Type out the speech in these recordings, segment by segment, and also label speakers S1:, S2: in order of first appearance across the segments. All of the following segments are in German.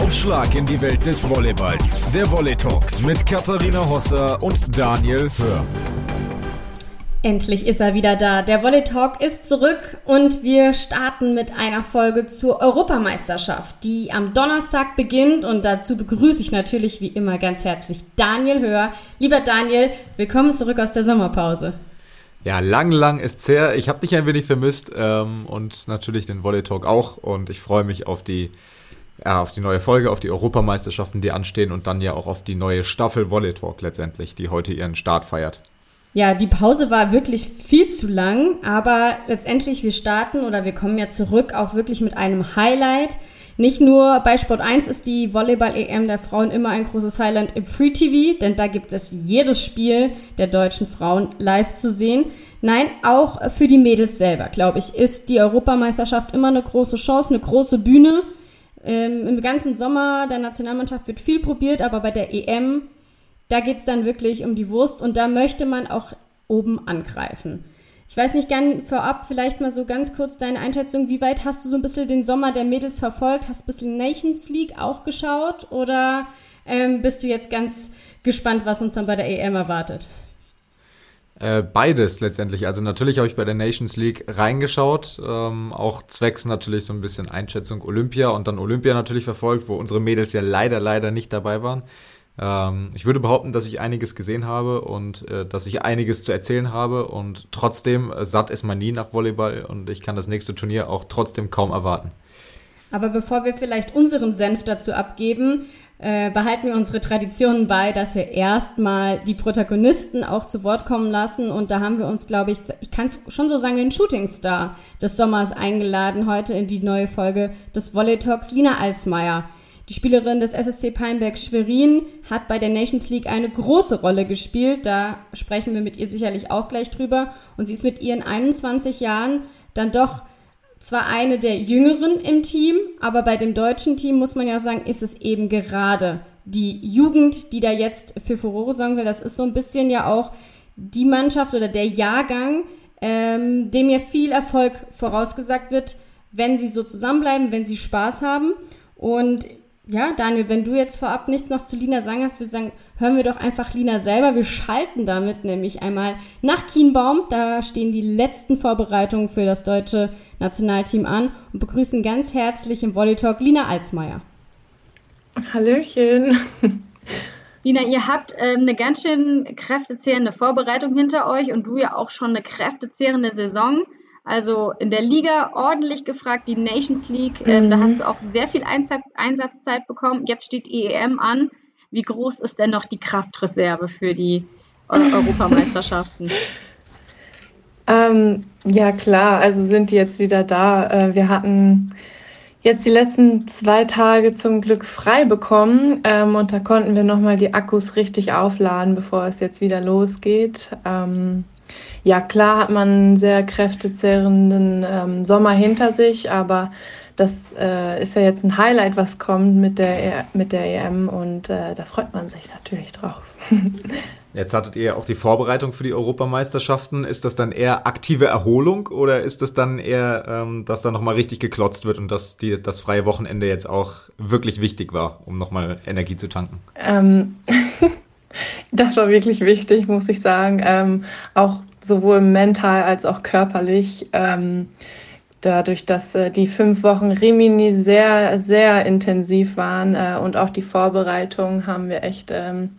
S1: Aufschlag in die Welt des Volleyballs. Der Volley Talk mit Katharina Hosser und Daniel Hör.
S2: Endlich ist er wieder da. Der Volley Talk ist zurück und wir starten mit einer Folge zur Europameisterschaft, die am Donnerstag beginnt und dazu begrüße ich natürlich wie immer ganz herzlich Daniel Hör. Lieber Daniel, willkommen zurück aus der Sommerpause.
S3: Ja, lang, lang ist's her. Ich habe dich ein wenig vermisst ähm, und natürlich den Volley Talk auch und ich freue mich auf die ja, auf die neue Folge, auf die Europameisterschaften, die anstehen und dann ja auch auf die neue Staffel Volley Talk letztendlich, die heute ihren Start feiert.
S2: Ja, die Pause war wirklich viel zu lang, aber letztendlich wir starten oder wir kommen ja zurück auch wirklich mit einem Highlight. Nicht nur bei Sport 1 ist die Volleyball-EM der Frauen immer ein großes Highlight im Free TV, denn da gibt es jedes Spiel der deutschen Frauen live zu sehen. Nein, auch für die Mädels selber, glaube ich, ist die Europameisterschaft immer eine große Chance, eine große Bühne. Ähm, Im ganzen Sommer der Nationalmannschaft wird viel probiert, aber bei der EM da geht es dann wirklich um die Wurst und da möchte man auch oben angreifen. Ich weiß nicht gern vorab, vielleicht mal so ganz kurz deine Einschätzung. Wie weit hast du so ein bisschen den Sommer der Mädels verfolgt? Hast ein bisschen Nations League auch geschaut? Oder ähm, bist du jetzt ganz gespannt, was uns dann bei der EM erwartet?
S3: Äh, beides letztendlich. Also natürlich habe ich bei der Nations League reingeschaut, ähm, auch zwecks natürlich so ein bisschen Einschätzung Olympia und dann Olympia natürlich verfolgt, wo unsere Mädels ja leider, leider nicht dabei waren. Ähm, ich würde behaupten, dass ich einiges gesehen habe und äh, dass ich einiges zu erzählen habe und trotzdem äh, satt ist man nie nach Volleyball und ich kann das nächste Turnier auch trotzdem kaum erwarten.
S2: Aber bevor wir vielleicht unseren Senf dazu abgeben, äh, behalten wir unsere Traditionen bei, dass wir erstmal die Protagonisten auch zu Wort kommen lassen. Und da haben wir uns, glaube ich, ich kann es schon so sagen, den Shootingstar des Sommers eingeladen, heute in die neue Folge des Volley Talks, Lina Alsmeier. Die Spielerin des SSC Peinberg Schwerin hat bei der Nations League eine große Rolle gespielt. Da sprechen wir mit ihr sicherlich auch gleich drüber. Und sie ist mit ihren 21 Jahren dann doch zwar eine der jüngeren im Team, aber bei dem deutschen Team muss man ja sagen, ist es eben gerade die Jugend, die da jetzt für Furore sorgen soll. Das ist so ein bisschen ja auch die Mannschaft oder der Jahrgang, ähm, dem ja viel Erfolg vorausgesagt wird, wenn sie so zusammenbleiben, wenn sie Spaß haben. Und ja, Daniel, wenn du jetzt vorab nichts noch zu Lina sagen hast, würde ich sagen, hören wir doch einfach Lina selber. Wir schalten damit nämlich einmal nach Kienbaum. Da stehen die letzten Vorbereitungen für das deutsche Nationalteam an und begrüßen ganz herzlich im Volley Talk Lina Alsmeier.
S4: Hallöchen.
S2: Lina, ihr habt äh, eine ganz schön kräftezehrende Vorbereitung hinter euch und du ja auch schon eine kräftezehrende Saison. Also in der Liga ordentlich gefragt, die Nations League, ähm, mhm. da hast du auch sehr viel Einsatz, Einsatzzeit bekommen. Jetzt steht EEM an. Wie groß ist denn noch die Kraftreserve für die Europameisterschaften?
S4: ähm, ja klar, also sind die jetzt wieder da. Äh, wir hatten jetzt die letzten zwei Tage zum Glück frei bekommen ähm, und da konnten wir nochmal die Akkus richtig aufladen, bevor es jetzt wieder losgeht. Ähm, ja, klar hat man einen sehr kräftezehrenden ähm, Sommer hinter sich, aber das äh, ist ja jetzt ein Highlight, was kommt mit der, e mit der EM und äh, da freut man sich natürlich drauf.
S3: Jetzt hattet ihr auch die Vorbereitung für die Europameisterschaften. Ist das dann eher aktive Erholung oder ist das dann eher, ähm, dass da nochmal richtig geklotzt wird und dass die, das freie Wochenende jetzt auch wirklich wichtig war, um nochmal Energie zu tanken?
S4: Ähm, das war wirklich wichtig, muss ich sagen. Ähm, auch sowohl mental als auch körperlich. Ähm, dadurch, dass äh, die fünf Wochen Rimini sehr, sehr intensiv waren äh, und auch die Vorbereitung haben wir echt ähm,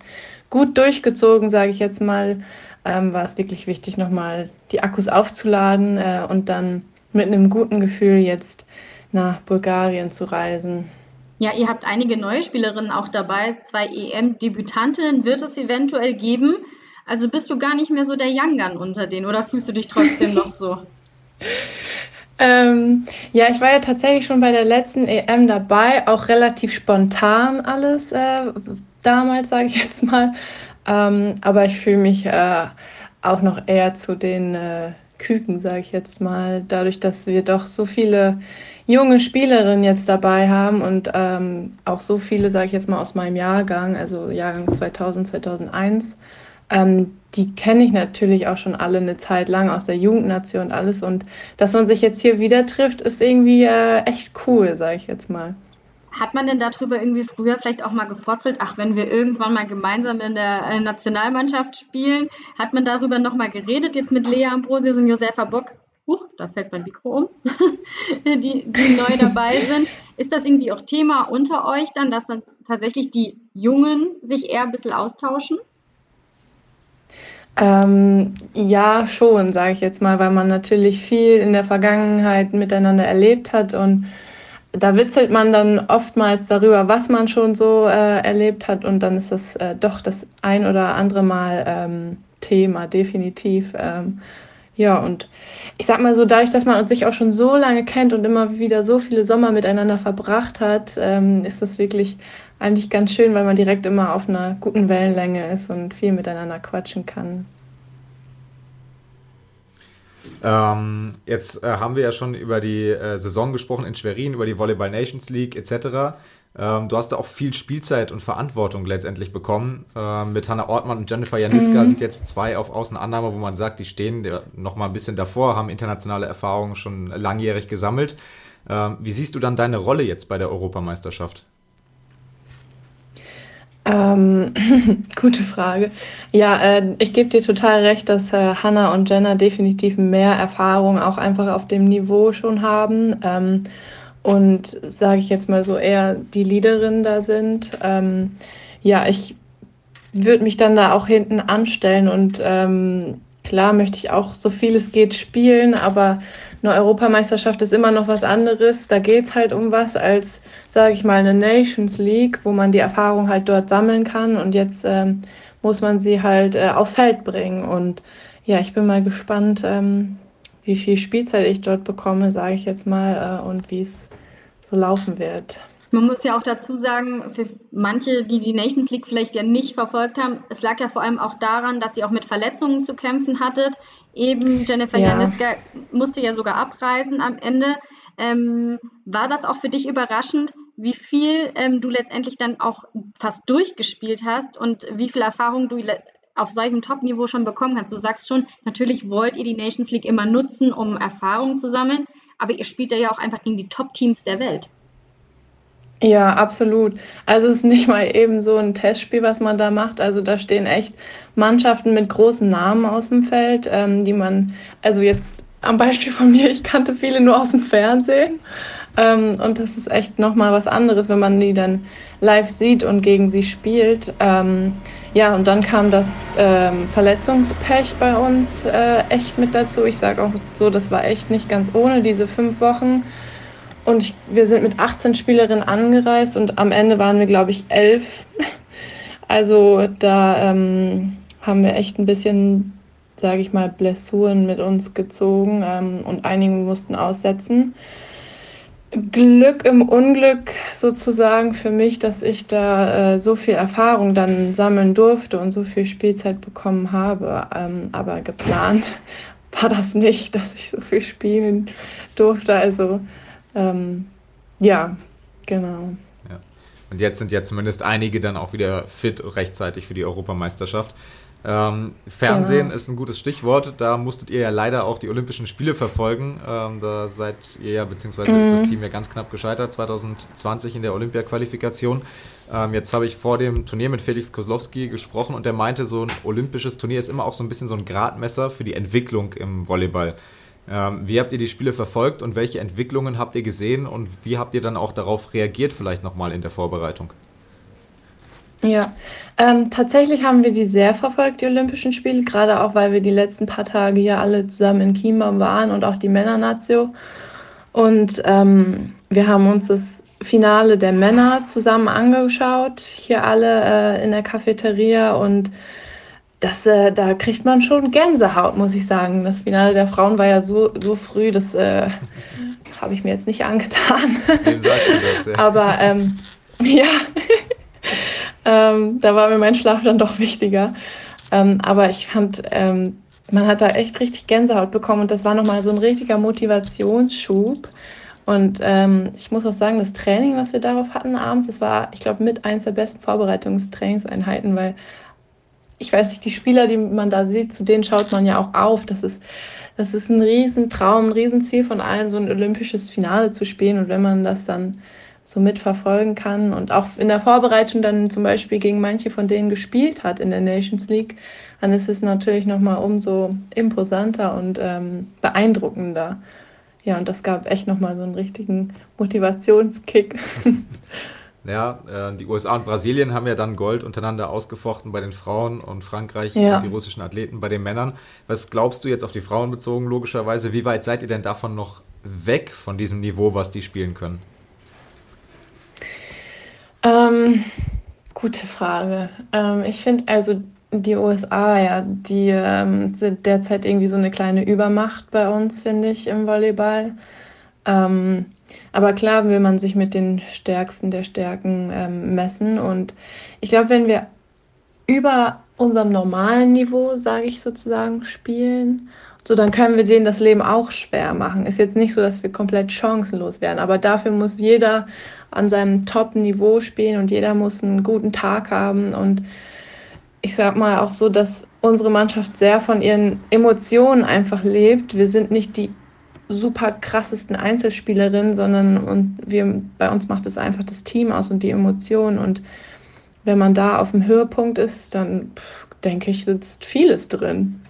S4: gut durchgezogen, sage ich jetzt mal, ähm, war es wirklich wichtig, nochmal die Akkus aufzuladen äh, und dann mit einem guten Gefühl jetzt nach Bulgarien zu reisen.
S2: Ja, ihr habt einige neue Spielerinnen auch dabei. Zwei EM-Debütantinnen wird es eventuell geben. Also bist du gar nicht mehr so der Young Gun unter denen oder fühlst du dich trotzdem noch so?
S4: Ähm, ja, ich war ja tatsächlich schon bei der letzten EM dabei, auch relativ spontan alles äh, damals, sage ich jetzt mal. Ähm, aber ich fühle mich äh, auch noch eher zu den äh, Küken, sage ich jetzt mal, dadurch, dass wir doch so viele junge Spielerinnen jetzt dabei haben und ähm, auch so viele, sage ich jetzt mal, aus meinem Jahrgang, also Jahrgang 2000, 2001. Ähm, die kenne ich natürlich auch schon alle eine Zeit lang aus der Jugendnation und alles. Und dass man sich jetzt hier wieder trifft, ist irgendwie äh, echt cool, sage ich jetzt mal.
S2: hat man denn darüber irgendwie früher vielleicht auch mal gefotzelt? Ach, wenn wir irgendwann mal gemeinsam in der äh, Nationalmannschaft spielen, hat man darüber noch mal geredet, jetzt mit Lea Ambrosius und Josefa Bock? Huch, da fällt mein Mikro um, die, die neu dabei sind. Ist das irgendwie auch Thema unter euch dann, dass dann tatsächlich die Jungen sich eher ein bisschen austauschen?
S4: Ähm, ja, schon, sage ich jetzt mal, weil man natürlich viel in der Vergangenheit miteinander erlebt hat und da witzelt man dann oftmals darüber, was man schon so äh, erlebt hat und dann ist das äh, doch das ein oder andere Mal ähm, Thema, definitiv. Ähm, ja, und ich sag mal so, dadurch, dass man sich auch schon so lange kennt und immer wieder so viele Sommer miteinander verbracht hat, ähm, ist das wirklich eigentlich ganz schön, weil man direkt immer auf einer guten Wellenlänge ist und viel miteinander quatschen kann.
S3: Ähm, jetzt äh, haben wir ja schon über die äh, Saison gesprochen in Schwerin, über die Volleyball Nations League etc. Ähm, du hast da auch viel Spielzeit und Verantwortung letztendlich bekommen. Ähm, mit Hannah Ortmann und Jennifer Janiska mhm. sind jetzt zwei auf Außenannahme, wo man sagt, die stehen noch mal ein bisschen davor, haben internationale Erfahrungen schon langjährig gesammelt. Ähm, wie siehst du dann deine Rolle jetzt bei der Europameisterschaft?
S4: Ähm, gute Frage. Ja, äh, ich gebe dir total recht, dass äh, Hannah und Jenna definitiv mehr Erfahrung auch einfach auf dem Niveau schon haben. Ähm, und sage ich jetzt mal so eher die Leaderin da sind. Ähm, ja, ich würde mich dann da auch hinten anstellen und ähm, klar möchte ich auch so viel es geht spielen, aber eine Europameisterschaft ist immer noch was anderes. Da geht es halt um was als, sage ich mal, eine Nations League, wo man die Erfahrung halt dort sammeln kann und jetzt ähm, muss man sie halt äh, aufs Feld bringen. Und ja, ich bin mal gespannt, ähm, wie viel Spielzeit ich dort bekomme, sage ich jetzt mal, äh, und wie es so laufen wird.
S2: Man muss ja auch dazu sagen, für manche, die die Nations League vielleicht ja nicht verfolgt haben, es lag ja vor allem auch daran, dass ihr auch mit Verletzungen zu kämpfen hattet. Eben Jennifer ja. Janiska musste ja sogar abreisen am Ende. Ähm, war das auch für dich überraschend, wie viel ähm, du letztendlich dann auch fast durchgespielt hast und wie viel Erfahrung du auf solchem Top-Niveau schon bekommen kannst? Du sagst schon, natürlich wollt ihr die Nations League immer nutzen, um Erfahrung zu sammeln, aber ihr spielt ja auch einfach gegen die Top-Teams der Welt.
S4: Ja, absolut. Also es ist nicht mal eben so ein Testspiel, was man da macht. Also da stehen echt Mannschaften mit großen Namen aus dem Feld, ähm, die man, also jetzt am Beispiel von mir, ich kannte viele nur aus dem Fernsehen. Ähm, und das ist echt nochmal was anderes, wenn man die dann live sieht und gegen sie spielt. Ähm, ja, und dann kam das ähm, Verletzungspech bei uns äh, echt mit dazu. Ich sage auch so, das war echt nicht ganz ohne diese fünf Wochen. Und ich, wir sind mit 18 Spielerinnen angereist und am Ende waren wir, glaube ich, elf. Also da ähm, haben wir echt ein bisschen, sage ich mal, Blessuren mit uns gezogen ähm, und einige mussten aussetzen. Glück im Unglück sozusagen für mich, dass ich da äh, so viel Erfahrung dann sammeln durfte und so viel Spielzeit bekommen habe. Ähm, aber geplant war das nicht, dass ich so viel spielen durfte. Also ähm, ja, genau.
S3: Ja. Und jetzt sind ja zumindest einige dann auch wieder fit rechtzeitig für die Europameisterschaft. Ähm, Fernsehen genau. ist ein gutes Stichwort. Da musstet ihr ja leider auch die Olympischen Spiele verfolgen. Ähm, da seid ihr ja, beziehungsweise mhm. ist das mhm. Team ja ganz knapp gescheitert, 2020 in der Olympia-Qualifikation. Ähm, jetzt habe ich vor dem Turnier mit Felix Koslowski gesprochen und der meinte, so ein olympisches Turnier ist immer auch so ein bisschen so ein Gradmesser für die Entwicklung im Volleyball. Ähm, wie habt ihr die Spiele verfolgt und welche Entwicklungen habt ihr gesehen und wie habt ihr dann auch darauf reagiert, vielleicht nochmal in der Vorbereitung?
S4: Ja, ähm, tatsächlich haben wir die sehr verfolgt, die Olympischen Spiele, gerade auch, weil wir die letzten paar Tage hier alle zusammen in Chima waren und auch die Männernatio. Und ähm, wir haben uns das Finale der Männer zusammen angeschaut, hier alle äh, in der Cafeteria und das, äh, da kriegt man schon Gänsehaut, muss ich sagen. Das Finale der Frauen war ja so, so früh, das äh, habe ich mir jetzt nicht angetan. Wem sagst du das? Ja? Aber ähm, ja, ähm, da war mir mein Schlaf dann doch wichtiger. Ähm, aber ich fand, ähm, man hat da echt richtig Gänsehaut bekommen und das war nochmal so ein richtiger Motivationsschub. Und ähm, ich muss auch sagen, das Training, was wir darauf hatten abends, das war, ich glaube, mit eins der besten Vorbereitungstrainingseinheiten, weil ich weiß nicht, die Spieler, die man da sieht, zu denen schaut man ja auch auf. Das ist, das ist ein Riesentraum, ein Riesenziel von allen, so ein olympisches Finale zu spielen. Und wenn man das dann so mitverfolgen kann und auch in der Vorbereitung dann zum Beispiel gegen manche von denen gespielt hat in der Nations League, dann ist es natürlich nochmal umso imposanter und ähm, beeindruckender. Ja, und das gab echt nochmal so einen richtigen Motivationskick.
S3: Ja, äh, die USA und Brasilien haben ja dann Gold untereinander ausgefochten bei den Frauen und Frankreich ja. und die russischen Athleten bei den Männern. Was glaubst du jetzt auf die Frauen bezogen, logischerweise? Wie weit seid ihr denn davon noch weg, von diesem Niveau, was die spielen können?
S4: Ähm, gute Frage. Ähm, ich finde also die USA, ja, die ähm, sind derzeit irgendwie so eine kleine Übermacht bei uns, finde ich, im Volleyball. Ähm, aber klar will man sich mit den Stärksten der Stärken ähm, messen. Und ich glaube, wenn wir über unserem normalen Niveau, sage ich sozusagen, spielen, so dann können wir denen das Leben auch schwer machen. Ist jetzt nicht so, dass wir komplett chancenlos werden, aber dafür muss jeder an seinem Top-Niveau spielen und jeder muss einen guten Tag haben. Und ich sag mal auch so, dass unsere Mannschaft sehr von ihren Emotionen einfach lebt. Wir sind nicht die super krassesten Einzelspielerinnen, sondern und wir, bei uns macht es einfach das Team aus und die Emotionen. Und wenn man da auf dem Höhepunkt ist, dann denke ich, sitzt vieles drin.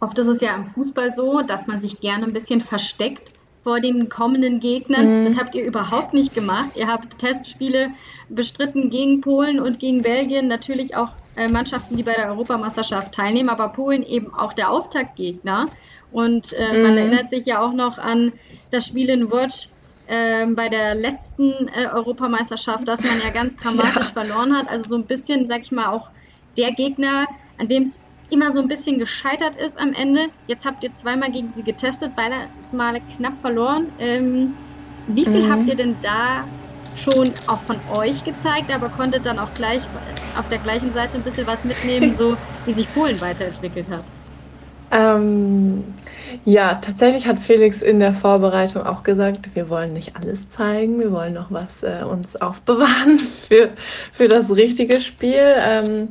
S2: Oft ist es ja im Fußball so, dass man sich gerne ein bisschen versteckt vor den kommenden Gegnern. Mhm. Das habt ihr überhaupt nicht gemacht. Ihr habt Testspiele bestritten gegen Polen und gegen Belgien, natürlich auch äh, Mannschaften, die bei der Europameisterschaft teilnehmen, aber Polen eben auch der Auftaktgegner. Und äh, mhm. man erinnert sich ja auch noch an das Spiel in Watch äh, bei der letzten äh, Europameisterschaft, dass man ja ganz dramatisch ja. verloren hat. Also so ein bisschen, sag ich mal, auch der Gegner, an dem es immer so ein bisschen gescheitert ist am Ende. Jetzt habt ihr zweimal gegen sie getestet, beide Male knapp verloren. Ähm, wie viel mhm. habt ihr denn da schon auch von euch gezeigt, aber konntet dann auch gleich auf der gleichen Seite ein bisschen was mitnehmen, so wie sich Polen weiterentwickelt hat?
S4: Ähm, ja, tatsächlich hat Felix in der Vorbereitung auch gesagt, wir wollen nicht alles zeigen, wir wollen noch was äh, uns aufbewahren für, für das richtige Spiel. Ähm,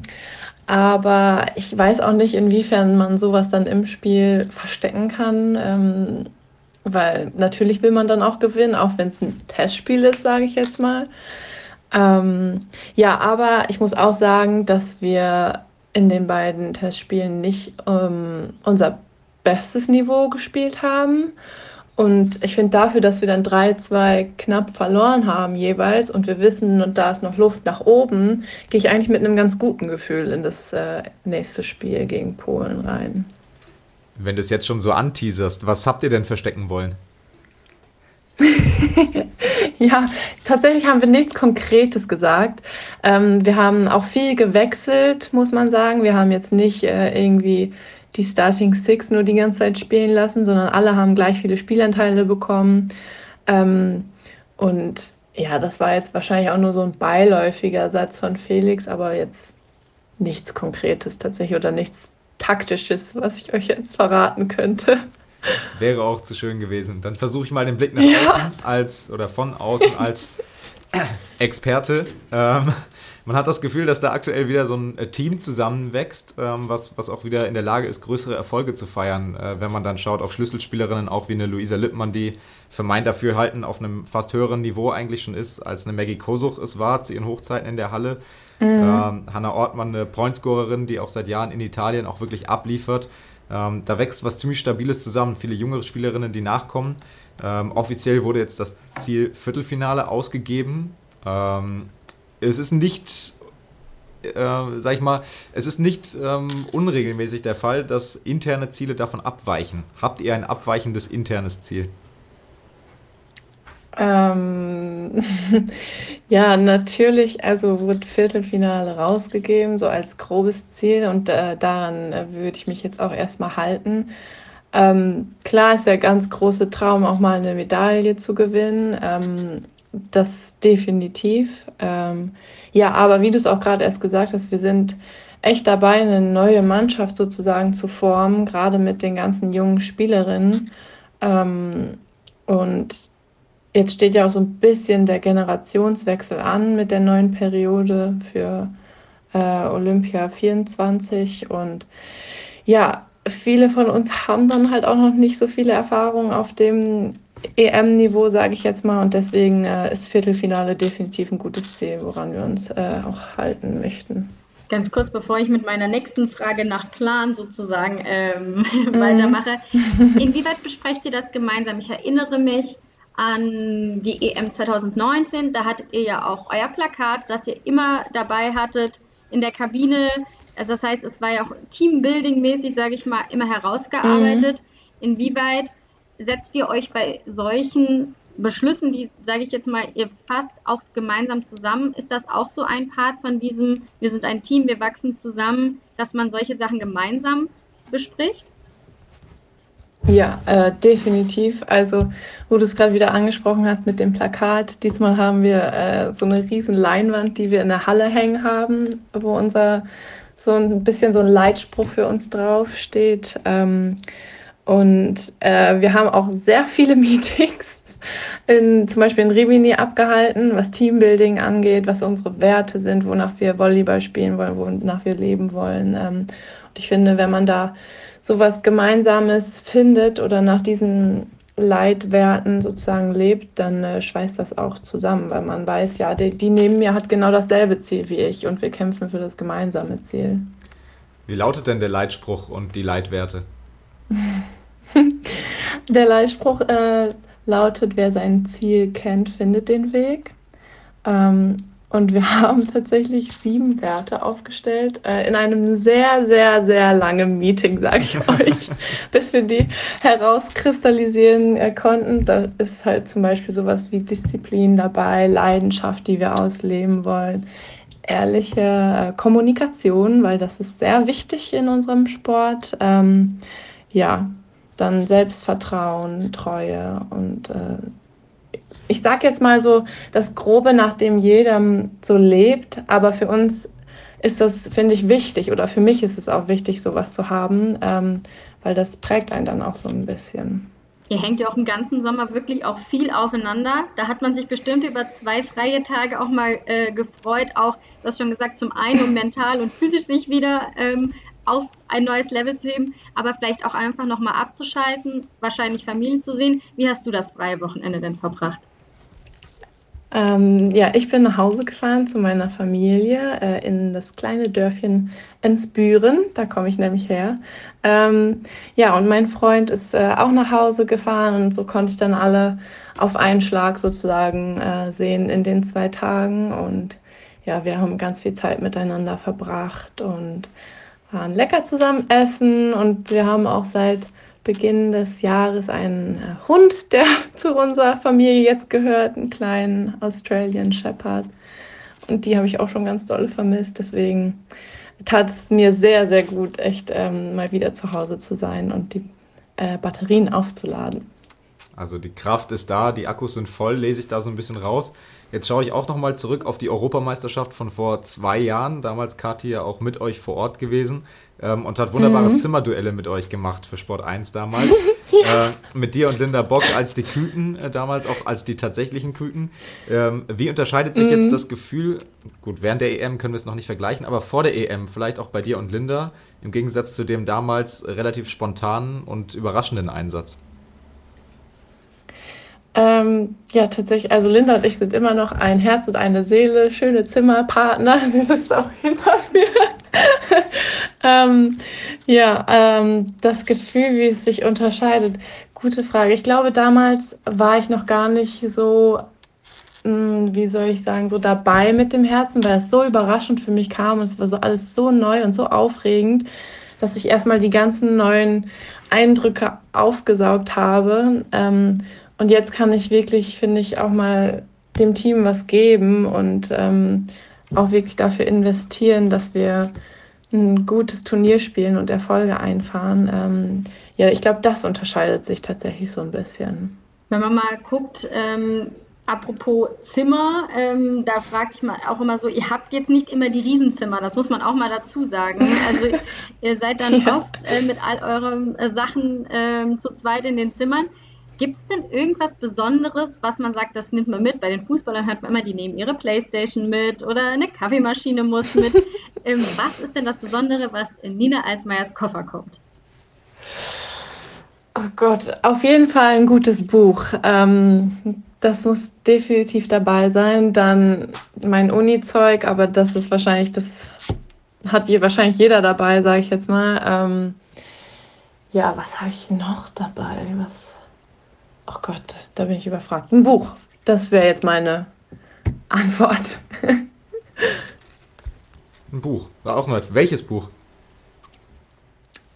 S4: aber ich weiß auch nicht, inwiefern man sowas dann im Spiel verstecken kann. Ähm, weil natürlich will man dann auch gewinnen, auch wenn es ein Testspiel ist, sage ich jetzt mal. Ähm, ja, aber ich muss auch sagen, dass wir in den beiden Testspielen nicht ähm, unser bestes Niveau gespielt haben. Und ich finde dafür, dass wir dann 3-2 knapp verloren haben jeweils und wir wissen, und da ist noch Luft nach oben, gehe ich eigentlich mit einem ganz guten Gefühl in das äh, nächste Spiel gegen Polen rein.
S3: Wenn du es jetzt schon so anteaserst, was habt ihr denn verstecken wollen?
S4: ja, tatsächlich haben wir nichts Konkretes gesagt. Ähm, wir haben auch viel gewechselt, muss man sagen. Wir haben jetzt nicht äh, irgendwie die Starting Six nur die ganze Zeit spielen lassen, sondern alle haben gleich viele Spielanteile bekommen. Ähm, und ja, das war jetzt wahrscheinlich auch nur so ein beiläufiger Satz von Felix, aber jetzt nichts Konkretes tatsächlich oder nichts Taktisches, was ich euch jetzt verraten könnte.
S3: Wäre auch zu schön gewesen. Dann versuche ich mal den Blick nach ja. außen als oder von außen als Experte. Ähm, man hat das Gefühl, dass da aktuell wieder so ein äh, Team zusammenwächst, ähm, was, was auch wieder in der Lage ist, größere Erfolge zu feiern. Äh, wenn man dann schaut auf Schlüsselspielerinnen, auch wie eine Luisa Lippmann, die für mein Dafürhalten auf einem fast höheren Niveau eigentlich schon ist, als eine Maggie Kosuch es war zu ihren Hochzeiten in der Halle. Mhm. Ähm, Hanna Ortmann, eine Pointscorerin, die auch seit Jahren in Italien auch wirklich abliefert. Ähm, da wächst was ziemlich Stabiles zusammen. Viele jüngere Spielerinnen, die nachkommen. Ähm, offiziell wurde jetzt das Ziel Viertelfinale ausgegeben. Ähm, es ist nicht, äh, sag ich mal, es ist nicht ähm, unregelmäßig der Fall, dass interne Ziele davon abweichen. Habt ihr ein abweichendes internes Ziel?
S4: Ähm, ja, natürlich, also wird Viertelfinale rausgegeben, so als grobes Ziel und äh, daran äh, würde ich mich jetzt auch erstmal halten. Ähm, klar ist der ganz große Traum, auch mal eine Medaille zu gewinnen. Ähm, das definitiv. Ähm, ja, aber wie du es auch gerade erst gesagt hast, wir sind echt dabei, eine neue Mannschaft sozusagen zu formen, gerade mit den ganzen jungen Spielerinnen. Ähm, und Jetzt steht ja auch so ein bisschen der Generationswechsel an mit der neuen Periode für äh, Olympia 24 und ja, viele von uns haben dann halt auch noch nicht so viele Erfahrungen auf dem EM-Niveau, sage ich jetzt mal. Und deswegen äh, ist Viertelfinale definitiv ein gutes Ziel, woran wir uns äh, auch halten möchten.
S2: Ganz kurz, bevor ich mit meiner nächsten Frage nach Plan sozusagen ähm, mhm. weitermache. Inwieweit besprecht ihr das gemeinsam? Ich erinnere mich an die EM 2019. Da hattet ihr ja auch euer Plakat, das ihr immer dabei hattet in der Kabine. Also das heißt, es war ja auch Teambuilding-mäßig, sage ich mal, immer herausgearbeitet. Mhm. Inwieweit setzt ihr euch bei solchen Beschlüssen, die, sage ich jetzt mal, ihr fasst auch gemeinsam zusammen, ist das auch so ein Part von diesem, wir sind ein Team, wir wachsen zusammen, dass man solche Sachen gemeinsam bespricht?
S4: Ja, äh, definitiv. Also, wo du es gerade wieder angesprochen hast mit dem Plakat, diesmal haben wir äh, so eine riesen Leinwand, die wir in der Halle hängen haben, wo unser so ein bisschen so ein Leitspruch für uns drauf steht. Ähm, und äh, wir haben auch sehr viele Meetings, in, zum Beispiel in Rimini abgehalten, was Teambuilding angeht, was unsere Werte sind, wonach wir Volleyball spielen wollen, wonach wir leben wollen. Ähm, und ich finde, wenn man da sowas Gemeinsames findet oder nach diesen Leitwerten sozusagen lebt, dann äh, schweißt das auch zusammen, weil man weiß, ja, die, die neben mir hat genau dasselbe Ziel wie ich und wir kämpfen für das gemeinsame Ziel.
S3: Wie lautet denn der Leitspruch und die Leitwerte?
S4: Der Leitspruch äh, lautet, wer sein Ziel kennt, findet den Weg. Ähm, und wir haben tatsächlich sieben Werte aufgestellt äh, in einem sehr, sehr, sehr langen Meeting, sage ich euch, bis wir die herauskristallisieren äh, konnten. Da ist halt zum Beispiel sowas wie Disziplin dabei, Leidenschaft, die wir ausleben wollen, ehrliche äh, Kommunikation, weil das ist sehr wichtig in unserem Sport. Ähm, ja, dann Selbstvertrauen, Treue und äh, ich sage jetzt mal so das Grobe, nach dem jeder so lebt, aber für uns ist das, finde ich, wichtig oder für mich ist es auch wichtig, sowas zu haben, ähm, weil das prägt einen dann auch so ein bisschen.
S2: Ihr hängt ja auch im ganzen Sommer wirklich auch viel aufeinander. Da hat man sich bestimmt über zwei freie Tage auch mal äh, gefreut, auch, du hast schon gesagt, zum einen um mental und physisch sich wieder ähm, auf ein neues Level zu heben, aber vielleicht auch einfach nochmal abzuschalten, wahrscheinlich Familie zu sehen. Wie hast du das freie Wochenende denn verbracht?
S4: Ähm, ja, ich bin nach Hause gefahren zu meiner Familie äh, in das kleine Dörfchen Ensbüren. Da komme ich nämlich her. Ähm, ja, und mein Freund ist äh, auch nach Hause gefahren und so konnte ich dann alle auf einen Schlag sozusagen äh, sehen in den zwei Tagen. Und ja, wir haben ganz viel Zeit miteinander verbracht und waren lecker zusammen essen und wir haben auch seit Beginn des Jahres einen äh, Hund, der zu unserer Familie jetzt gehört, einen kleinen Australian Shepherd. Und die habe ich auch schon ganz doll vermisst. Deswegen tat es mir sehr, sehr gut, echt ähm, mal wieder zu Hause zu sein und die äh, Batterien aufzuladen.
S3: Also die Kraft ist da, die Akkus sind voll, lese ich da so ein bisschen raus. Jetzt schaue ich auch nochmal zurück auf die Europameisterschaft von vor zwei Jahren. Damals Kathi ja auch mit euch vor Ort gewesen ähm, und hat wunderbare mhm. Zimmerduelle mit euch gemacht für Sport 1 damals. ja. äh, mit dir und Linda Bock als die Küken äh, damals, auch als die tatsächlichen Küken. Ähm, wie unterscheidet sich mhm. jetzt das Gefühl, gut, während der EM können wir es noch nicht vergleichen, aber vor der EM, vielleicht auch bei dir und Linda, im Gegensatz zu dem damals relativ spontanen und überraschenden Einsatz?
S4: Ähm, ja, tatsächlich. Also Linda und ich sind immer noch ein Herz und eine Seele, schöne Zimmerpartner. Sie sitzt auch hinter mir. ähm, ja, ähm, das Gefühl, wie es sich unterscheidet. Gute Frage. Ich glaube, damals war ich noch gar nicht so, mh, hm, wie soll ich sagen, so dabei mit dem Herzen, weil es so überraschend für mich kam und es war so alles so neu und so aufregend, dass ich erstmal die ganzen neuen Eindrücke aufgesaugt habe. Und jetzt kann ich wirklich, finde ich, auch mal dem Team was geben und ähm, auch wirklich dafür investieren, dass wir ein gutes Turnier spielen und Erfolge einfahren. Ähm, ja, ich glaube, das unterscheidet sich tatsächlich so ein bisschen.
S2: Wenn man mal guckt, ähm, apropos Zimmer, ähm, da frage ich mal auch immer so, ihr habt jetzt nicht immer die Riesenzimmer, das muss man auch mal dazu sagen. Also ihr seid dann ja. oft äh, mit all euren äh, Sachen äh, zu zweit in den Zimmern. Gibt es denn irgendwas Besonderes, was man sagt, das nimmt man mit? Bei den Fußballern hört man immer, die nehmen ihre Playstation mit oder eine Kaffeemaschine muss mit. ähm, was ist denn das Besondere, was in Nina Alsmeyers Koffer kommt?
S4: Oh Gott, auf jeden Fall ein gutes Buch. Ähm, das muss definitiv dabei sein. Dann mein Uni-Zeug, aber das ist wahrscheinlich, das hat je, wahrscheinlich jeder dabei, sage ich jetzt mal. Ähm, ja, was habe ich noch dabei? Was? Oh Gott, da bin ich überfragt. Ein Buch. Das wäre jetzt meine Antwort.
S3: Ein Buch. War auch nett. Welches Buch?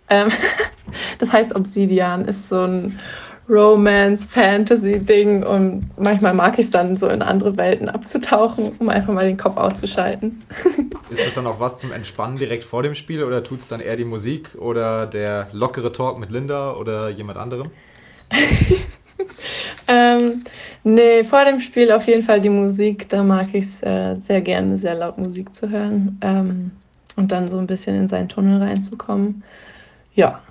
S4: Ähm, das heißt Obsidian, ist so ein Romance-Fantasy-Ding und manchmal mag ich es dann so in andere Welten abzutauchen, um einfach mal den Kopf auszuschalten.
S3: Ist das dann auch was zum Entspannen direkt vor dem Spiel oder tut es dann eher die Musik oder der lockere Talk mit Linda oder jemand anderem?
S4: ähm, nee, vor dem Spiel auf jeden Fall die Musik. Da mag ich es äh, sehr gerne, sehr laut Musik zu hören ähm, und dann so ein bisschen in seinen Tunnel reinzukommen. Ja,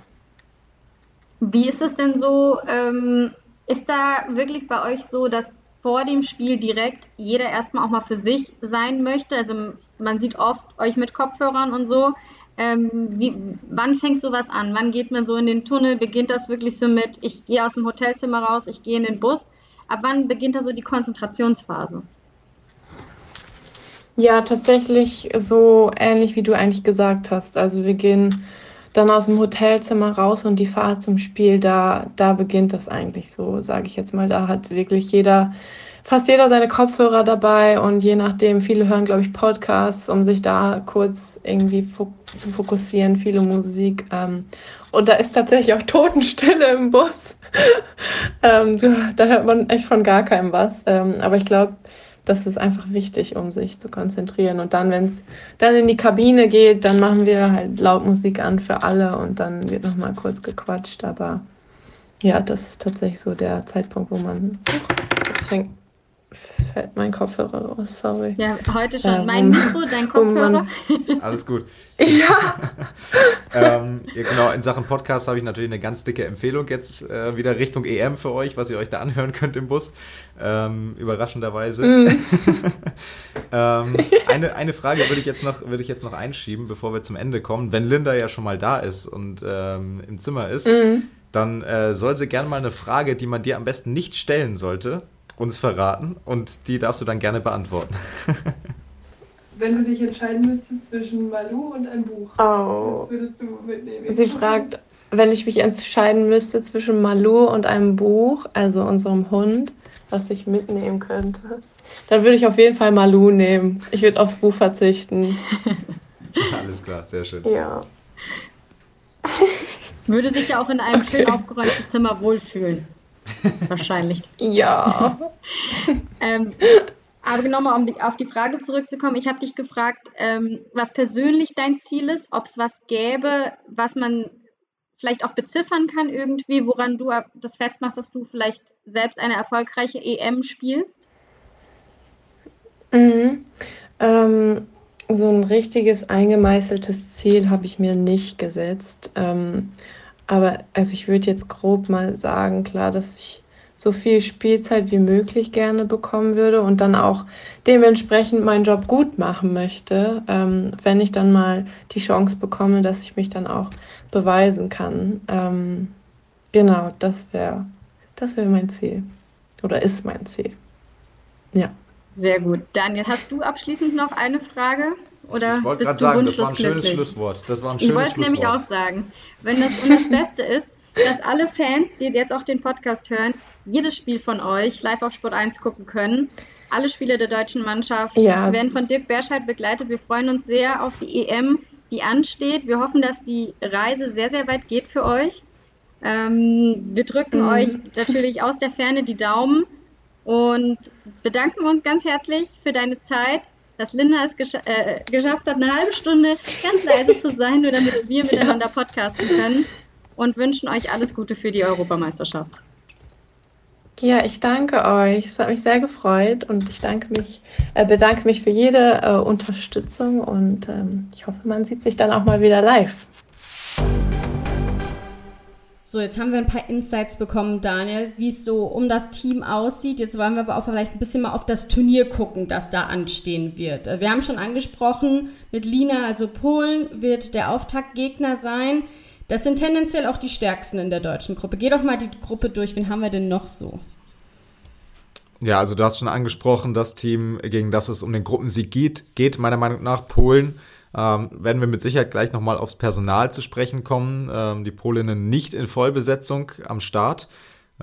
S2: wie ist es denn so? Ähm, ist da wirklich bei euch so, dass vor dem Spiel direkt jeder erstmal auch mal für sich sein möchte? Also man sieht oft euch mit Kopfhörern und so. Ähm, wie, wann fängt sowas an? Wann geht man so in den Tunnel? Beginnt das wirklich so mit, ich gehe aus dem Hotelzimmer raus, ich gehe in den Bus? Ab wann beginnt da so die Konzentrationsphase?
S4: Ja, tatsächlich so ähnlich wie du eigentlich gesagt hast. Also wir gehen dann aus dem Hotelzimmer raus und die Fahrt zum Spiel, da, da beginnt das eigentlich so, sage ich jetzt mal. Da hat wirklich jeder, fast jeder seine Kopfhörer dabei und je nachdem, viele hören, glaube ich, Podcasts, um sich da kurz irgendwie fo zu fokussieren, viele Musik. Ähm, und da ist tatsächlich auch Totenstille im Bus. ähm, da hört man echt von gar keinem was. Ähm, aber ich glaube, das ist einfach wichtig, um sich zu konzentrieren. Und dann, wenn es dann in die Kabine geht, dann machen wir halt laut Musik an für alle und dann wird nochmal kurz gequatscht. Aber ja, das ist tatsächlich so der Zeitpunkt, wo man. Jetzt fängt, fällt mein Kopfhörer raus, sorry.
S2: Ja, heute schon. Ähm, mein Mikro, dein Kopfhörer.
S3: Alles gut.
S4: ja.
S3: ähm, ja. Genau, in Sachen Podcast habe ich natürlich eine ganz dicke Empfehlung jetzt äh, wieder Richtung EM für euch, was ihr euch da anhören könnt im Bus. Ähm, überraschenderweise. Mm. ähm, eine, eine Frage würde ich, jetzt noch, würde ich jetzt noch einschieben, bevor wir zum Ende kommen. Wenn Linda ja schon mal da ist und ähm, im Zimmer ist, mm. dann äh, soll sie gerne mal eine Frage, die man dir am besten nicht stellen sollte, uns verraten und die darfst du dann gerne beantworten.
S5: Wenn du dich entscheiden müsstest zwischen Malu und einem Buch,
S4: oh. was würdest du mitnehmen? Sie fragt, wenn ich mich entscheiden müsste zwischen Malu und einem Buch, also unserem Hund, was ich mitnehmen könnte, dann würde ich auf jeden Fall Malu nehmen. Ich würde aufs Buch verzichten.
S3: Alles klar, sehr schön.
S4: Ja.
S2: Würde sich ja auch in einem okay. schön aufgeräumten Zimmer wohlfühlen. Wahrscheinlich.
S4: ja.
S2: ähm, aber nochmal, um die, auf die Frage zurückzukommen, ich habe dich gefragt, ähm, was persönlich dein Ziel ist, ob es was gäbe, was man vielleicht auch beziffern kann irgendwie, woran du das festmachst, dass du vielleicht selbst eine erfolgreiche EM spielst?
S4: Mhm. Ähm, so ein richtiges eingemeißeltes Ziel habe ich mir nicht gesetzt. Ähm, aber also ich würde jetzt grob mal sagen, klar, dass ich so viel Spielzeit wie möglich gerne bekommen würde und dann auch dementsprechend meinen Job gut machen möchte, ähm, wenn ich dann mal die Chance bekomme, dass ich mich dann auch beweisen kann. Ähm, genau, das wäre das wär mein Ziel oder ist mein Ziel. Ja.
S2: Sehr gut. Daniel, hast du abschließend noch eine Frage? Oder
S3: ich wollte gerade sagen, das war ein schönes Schlusswort. Das war ein schönes
S2: ich wollte nämlich auch sagen, wenn das, und das Beste ist, dass alle Fans, die jetzt auch den Podcast hören, jedes Spiel von euch live auf Sport 1 gucken können. Alle Spiele der deutschen Mannschaft ja. werden von Dirk Berscheid begleitet. Wir freuen uns sehr auf die EM, die ansteht. Wir hoffen, dass die Reise sehr, sehr weit geht für euch. Ähm, wir drücken mhm. euch natürlich aus der Ferne die Daumen und bedanken uns ganz herzlich für deine Zeit dass Linda es gesch äh, geschafft hat, eine halbe Stunde ganz leise zu sein, nur damit wir miteinander podcasten können und wünschen euch alles Gute für die Europameisterschaft.
S4: Ja, ich danke euch. Es hat mich sehr gefreut und ich mich, äh, bedanke mich für jede äh, Unterstützung und ähm, ich hoffe, man sieht sich dann auch mal wieder live.
S2: So, jetzt haben wir ein paar Insights bekommen, Daniel, wie es so um das Team aussieht. Jetzt wollen wir aber auch vielleicht ein bisschen mal auf das Turnier gucken, das da anstehen wird. Wir haben schon angesprochen, mit Lina, also Polen, wird der Auftaktgegner sein. Das sind tendenziell auch die stärksten in der deutschen Gruppe. Geh doch mal die Gruppe durch. Wen haben wir denn noch so?
S3: Ja, also du hast schon angesprochen, das Team, gegen das es um den Gruppensieg geht, geht meiner Meinung nach Polen. Ähm, werden wir mit Sicherheit gleich nochmal aufs Personal zu sprechen kommen. Ähm, die Polinnen nicht in Vollbesetzung am Start.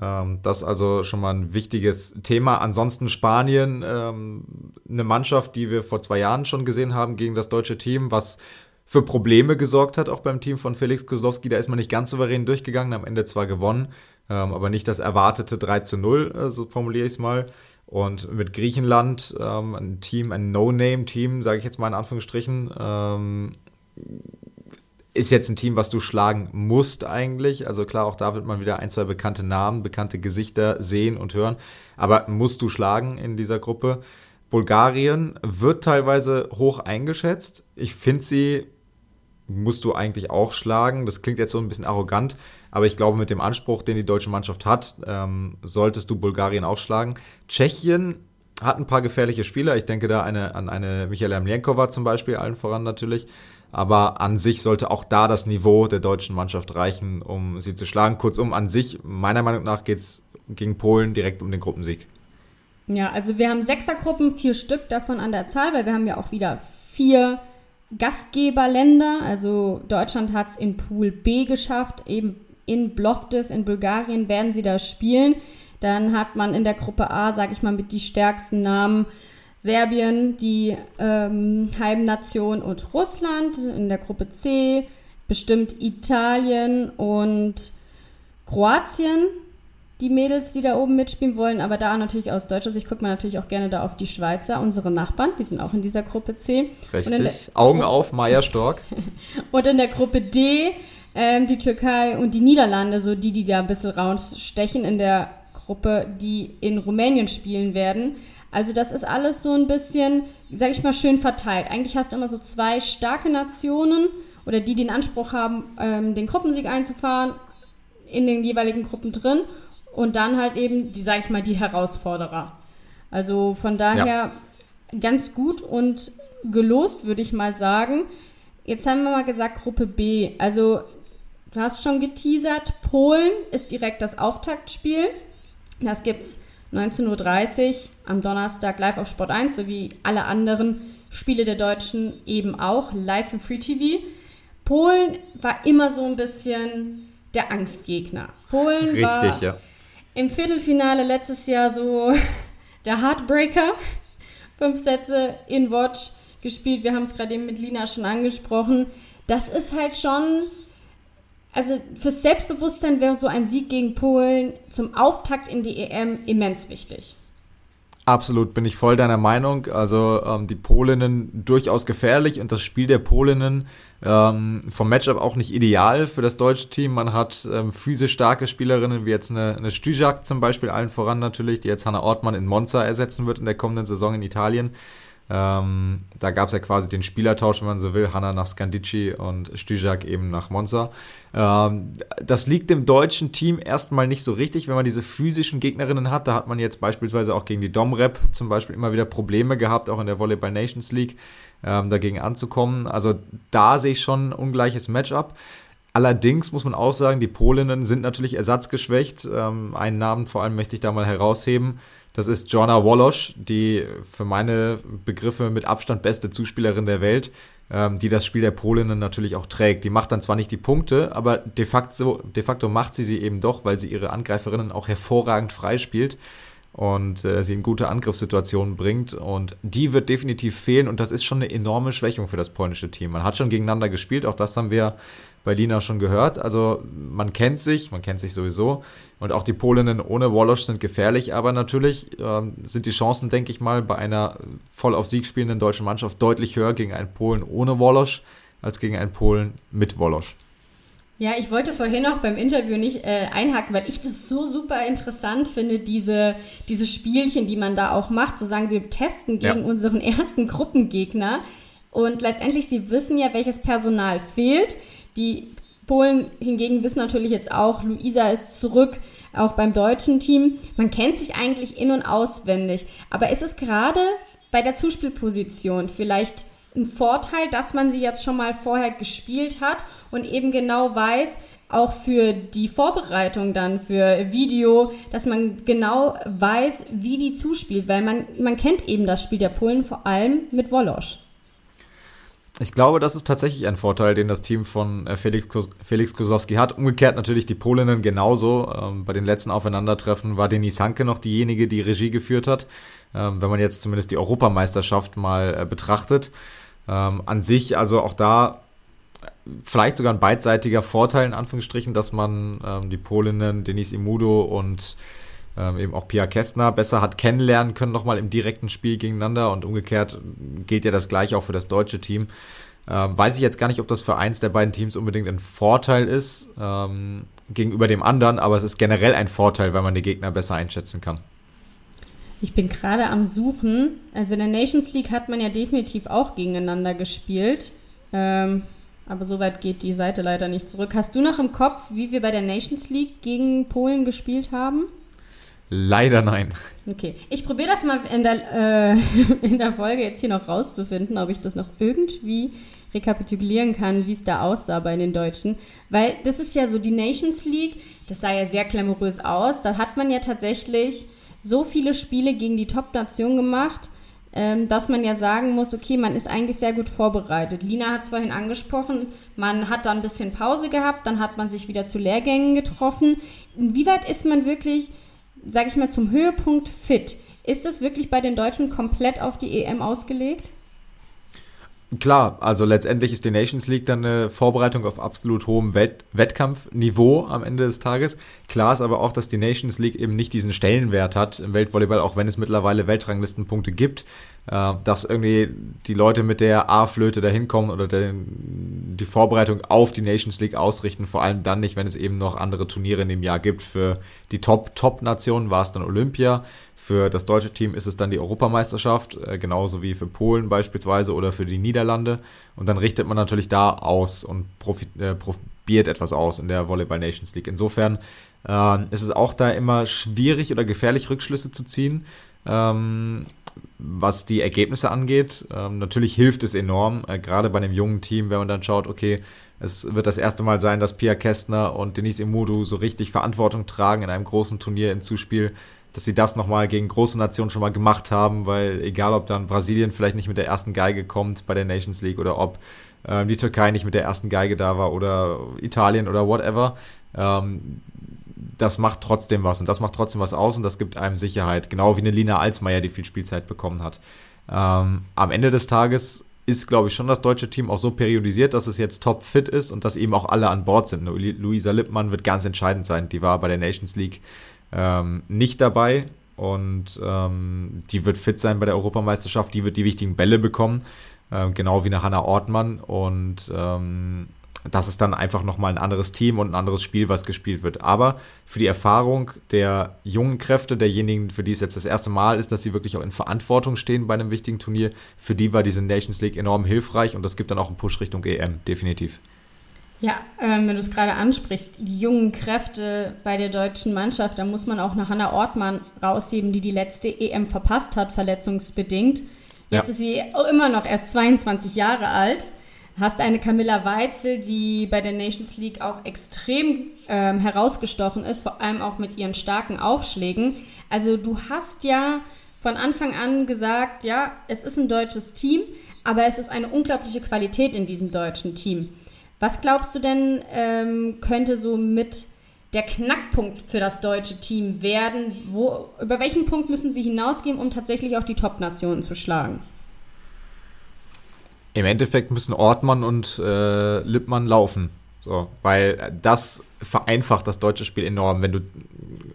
S3: Ähm, das ist also schon mal ein wichtiges Thema. Ansonsten Spanien, ähm, eine Mannschaft, die wir vor zwei Jahren schon gesehen haben gegen das deutsche Team, was für Probleme gesorgt hat, auch beim Team von Felix Kozlowski. Da ist man nicht ganz souverän durchgegangen, am Ende zwar gewonnen, ähm, aber nicht das erwartete 3 zu 0, äh, so formuliere ich es mal. Und mit Griechenland, ähm, ein Team, ein No-Name-Team, sage ich jetzt mal in Anführungsstrichen, ähm, ist jetzt ein Team, was du schlagen musst eigentlich. Also klar, auch da wird man wieder ein, zwei bekannte Namen, bekannte Gesichter sehen und hören. Aber musst du schlagen in dieser Gruppe. Bulgarien wird teilweise hoch eingeschätzt. Ich finde sie, musst du eigentlich auch schlagen. Das klingt jetzt so ein bisschen arrogant, aber ich glaube, mit dem Anspruch, den die deutsche Mannschaft hat, ähm, solltest du Bulgarien auch schlagen. Tschechien hat ein paar gefährliche Spieler. Ich denke da eine, an eine Michaela Mljenkova zum Beispiel, allen voran natürlich. Aber an sich sollte auch da das Niveau der deutschen Mannschaft reichen, um sie zu schlagen. Kurzum, an sich, meiner Meinung nach, geht es gegen Polen direkt um den Gruppensieg.
S2: Ja, also wir haben Sechsergruppen, vier Stück davon an der Zahl, weil wir haben ja auch wieder vier Gastgeberländer. Also Deutschland hat es in Pool B geschafft, eben in Plovdiv in Bulgarien werden sie da spielen. Dann hat man in der Gruppe A, sage ich mal, mit die stärksten Namen Serbien, die ähm, Heimnation und Russland. In der Gruppe C bestimmt Italien und Kroatien die Mädels, die da oben mitspielen wollen, aber da natürlich aus deutscher Sicht guckt man natürlich auch gerne da auf die Schweizer, unsere Nachbarn, die sind auch in dieser Gruppe C.
S3: Richtig. Augen auf, Meier Stork.
S2: und in der Gruppe D ähm, die Türkei und die Niederlande, so die, die da ein bisschen rausstechen in der Gruppe, die in Rumänien spielen werden. Also das ist alles so ein bisschen, sag ich mal, schön verteilt. Eigentlich hast du immer so zwei starke Nationen oder die, die den Anspruch haben, ähm, den Gruppensieg einzufahren, in den jeweiligen Gruppen drin und dann halt eben die, sag ich mal, die Herausforderer. Also von daher ja. ganz gut und gelost, würde ich mal sagen. Jetzt haben wir mal gesagt Gruppe B. Also du hast schon geteasert, Polen ist direkt das Auftaktspiel. Das gibt's 19.30 Uhr am Donnerstag live auf Sport 1, sowie alle anderen Spiele der Deutschen eben auch live im Free TV. Polen war immer so ein bisschen der Angstgegner. Polen
S3: Richtig,
S2: war
S3: ja.
S2: im Viertelfinale letztes Jahr so der Heartbreaker. Fünf Sätze in Watch gespielt. Wir haben es gerade eben mit Lina schon angesprochen. Das ist halt schon also fürs Selbstbewusstsein wäre so ein Sieg gegen Polen zum Auftakt in die EM immens wichtig.
S3: Absolut, bin ich voll deiner Meinung. Also ähm, die Polinnen durchaus gefährlich und das Spiel der Polinnen ähm, vom Matchup auch nicht ideal für das deutsche Team. Man hat ähm, physisch starke Spielerinnen, wie jetzt eine, eine Stüjak zum Beispiel, allen voran natürlich, die jetzt Hannah Ortmann in Monza ersetzen wird in der kommenden Saison in Italien. Ähm, da gab es ja quasi den Spielertausch, wenn man so will, Hanna nach Scandici und Stüjak eben nach Monza. Ähm, das liegt dem deutschen Team erstmal nicht so richtig, wenn man diese physischen Gegnerinnen hat. Da hat man jetzt beispielsweise auch gegen die Domrep zum Beispiel immer wieder Probleme gehabt, auch in der Volleyball Nations League ähm, dagegen anzukommen. Also da sehe ich schon ein ungleiches Matchup. Allerdings muss man auch sagen, die Polinnen sind natürlich ersatzgeschwächt. Ähm, einen Namen vor allem möchte ich da mal herausheben. Das ist Joanna Wolosch, die für meine Begriffe mit Abstand beste Zuspielerin der Welt, ähm, die das Spiel der Polinnen natürlich auch trägt. Die macht dann zwar nicht die Punkte, aber de facto, de facto macht sie sie eben doch, weil sie ihre Angreiferinnen auch hervorragend freispielt und äh, sie in gute Angriffssituationen bringt. Und die wird definitiv fehlen und das ist schon eine enorme Schwächung für das polnische Team. Man hat schon gegeneinander gespielt, auch das haben wir bei Lina schon gehört. Also man kennt sich, man kennt sich sowieso. Und auch die Polinnen ohne Wolosch sind gefährlich, aber natürlich ähm, sind die Chancen, denke ich mal, bei einer voll auf Sieg spielenden deutschen Mannschaft deutlich höher gegen einen Polen ohne Wolosch als gegen einen Polen mit Wolosch.
S2: Ja, ich wollte vorhin noch beim Interview nicht äh, einhaken, weil ich das so super interessant finde, diese, diese Spielchen, die man da auch macht, sozusagen wir testen gegen ja. unseren ersten Gruppengegner. Und letztendlich, sie wissen ja, welches Personal fehlt. Die Polen hingegen wissen natürlich jetzt auch, Luisa ist zurück, auch beim deutschen Team. Man kennt sich eigentlich in- und auswendig. Aber ist es gerade bei der Zuspielposition vielleicht ein Vorteil, dass man sie jetzt schon mal vorher gespielt hat und eben genau weiß, auch für die Vorbereitung dann für Video, dass man genau weiß, wie die zuspielt, weil man, man kennt eben das Spiel der Polen vor allem mit Wolosch.
S3: Ich glaube, das ist tatsächlich ein Vorteil, den das Team von äh, Felix, Felix Kusowski hat. Umgekehrt natürlich die Polinnen genauso. Ähm, bei den letzten Aufeinandertreffen war Denis Hanke noch diejenige, die Regie geführt hat. Ähm, wenn man jetzt zumindest die Europameisterschaft mal äh, betrachtet. Ähm, an sich, also auch da vielleicht sogar ein beidseitiger Vorteil in Anführungsstrichen, dass man ähm, die Polinnen Denis Imudo und ähm, eben auch Pia Kästner besser hat kennenlernen können, nochmal im direkten Spiel gegeneinander und umgekehrt gilt ja das gleiche auch für das deutsche Team. Ähm, weiß ich jetzt gar nicht, ob das für eins der beiden Teams unbedingt ein Vorteil ist ähm, gegenüber dem anderen, aber es ist generell ein Vorteil, weil man die Gegner besser einschätzen kann.
S2: Ich bin gerade am Suchen. Also in der Nations League hat man ja definitiv auch gegeneinander gespielt. Ähm, aber so weit geht die Seite leider nicht zurück. Hast du noch im Kopf, wie wir bei der Nations League gegen Polen gespielt haben?
S3: Leider nein.
S2: Okay, ich probiere das mal in der, äh, in der Folge jetzt hier noch rauszufinden, ob ich das noch irgendwie rekapitulieren kann, wie es da aussah bei den Deutschen. Weil das ist ja so die Nations League, das sah ja sehr glamourös aus. Da hat man ja tatsächlich so viele Spiele gegen die Top-Nation gemacht, ähm, dass man ja sagen muss, okay, man ist eigentlich sehr gut vorbereitet. Lina hat es vorhin angesprochen, man hat da ein bisschen Pause gehabt, dann hat man sich wieder zu Lehrgängen getroffen. Inwieweit ist man wirklich sage ich mal, zum Höhepunkt fit. Ist das wirklich bei den Deutschen komplett auf die EM ausgelegt?
S3: Klar, also letztendlich ist die Nations League dann eine Vorbereitung auf absolut hohem Welt Wettkampfniveau am Ende des Tages. Klar ist aber auch, dass die Nations League eben nicht diesen Stellenwert hat im Weltvolleyball, auch wenn es mittlerweile Weltranglistenpunkte gibt, äh, dass irgendwie die Leute mit der A-Flöte da hinkommen oder den, die Vorbereitung auf die Nations League ausrichten, vor allem dann nicht, wenn es eben noch andere Turniere in dem Jahr gibt. Für die Top-Top-Nationen war es dann Olympia. Für das deutsche Team ist es dann die Europameisterschaft, äh, genauso wie für Polen beispielsweise oder für die Niederlande. Und dann richtet man natürlich da aus und äh, probiert etwas aus in der Volleyball Nations League. Insofern äh, ist es auch da immer schwierig oder gefährlich, Rückschlüsse zu ziehen. Ähm, was die Ergebnisse angeht. Ähm, natürlich hilft es enorm, äh, gerade bei einem jungen Team, wenn man dann schaut, okay, es wird das erste Mal sein, dass Pia Kästner und Denise Imudu so richtig Verantwortung tragen in einem großen Turnier im Zuspiel dass sie das nochmal gegen große Nationen schon mal gemacht haben, weil egal ob dann Brasilien vielleicht nicht mit der ersten Geige kommt bei der Nations League oder ob äh, die Türkei nicht mit der ersten Geige da war oder Italien oder whatever, ähm, das macht trotzdem was und das macht trotzdem was aus und das gibt einem Sicherheit, genau wie eine Lina Alsmeier, die viel Spielzeit bekommen hat. Ähm, am Ende des Tages ist, glaube ich, schon das deutsche Team auch so periodisiert, dass es jetzt top fit ist und dass eben auch alle an Bord sind. Luisa Lippmann wird ganz entscheidend sein. Die war bei der Nations League ähm, nicht dabei und ähm, die wird fit sein bei der Europameisterschaft, die wird die wichtigen Bälle bekommen, äh, genau wie eine Hanna Ortmann und ähm, das ist dann einfach nochmal ein anderes Team und ein anderes Spiel, was gespielt wird. Aber für die Erfahrung der jungen Kräfte, derjenigen, für die es jetzt das erste Mal ist, dass sie wirklich auch in Verantwortung stehen bei einem wichtigen Turnier, für die war diese Nations League enorm hilfreich und das gibt dann auch einen Push Richtung EM, definitiv.
S2: Ja, ähm, wenn du es gerade ansprichst, die jungen Kräfte bei der deutschen Mannschaft, da muss man auch eine Hanna Ortmann rausheben, die die letzte EM verpasst hat, verletzungsbedingt. Jetzt ja. ist sie immer noch erst 22 Jahre alt. Hast eine Camilla Weitzel, die bei der Nations League auch extrem ähm, herausgestochen ist, vor allem auch mit ihren starken Aufschlägen. Also du hast ja von Anfang an gesagt, ja, es ist ein deutsches Team, aber es ist eine unglaubliche Qualität in diesem deutschen Team. Was glaubst du denn, ähm, könnte so mit der Knackpunkt für das deutsche Team werden? Wo, über welchen Punkt müssen sie hinausgehen, um tatsächlich auch die Top-Nationen zu schlagen?
S3: Im Endeffekt müssen Ortmann und äh, Lippmann laufen. So, weil das vereinfacht das deutsche Spiel enorm. Wenn du,